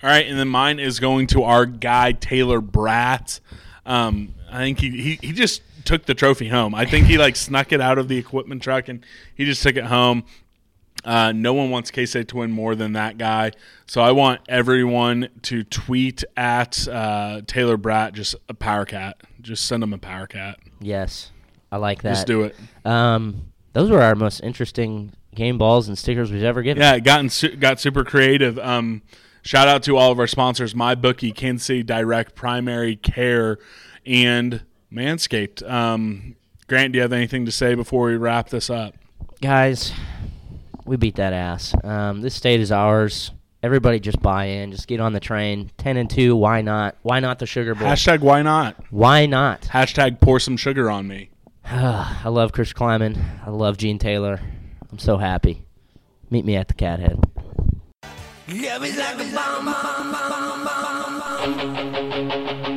All right, and then mine is going to our guy Taylor Bratt. Um, I think he, he he just took the trophy home. I think he like snuck it out of the equipment truck and he just took it home. Uh, no one wants K State to win more than that guy. So I want everyone to tweet at uh, Taylor Bratt just a power cat. Just send him a power cat. Yes, I like that. Just do it. Um, those were our most interesting game balls and stickers we've ever given. Yeah, gotten su- got super creative. Um, shout out to all of our sponsors: my bookie, Kansas City Direct, Primary Care, and Manscaped. Um, Grant, do you have anything to say before we wrap this up? Guys, we beat that ass. Um, this state is ours. Everybody just buy in. Just get on the train. Ten and two. Why not? Why not the Sugar Bowl? Hashtag why not? Why not? Hashtag pour some sugar on me. [sighs] I love Chris Klieman. I love Gene Taylor. I'm so happy. Meet me at the Cathead. Love is like a bomb, bomb, bomb, bomb, bomb.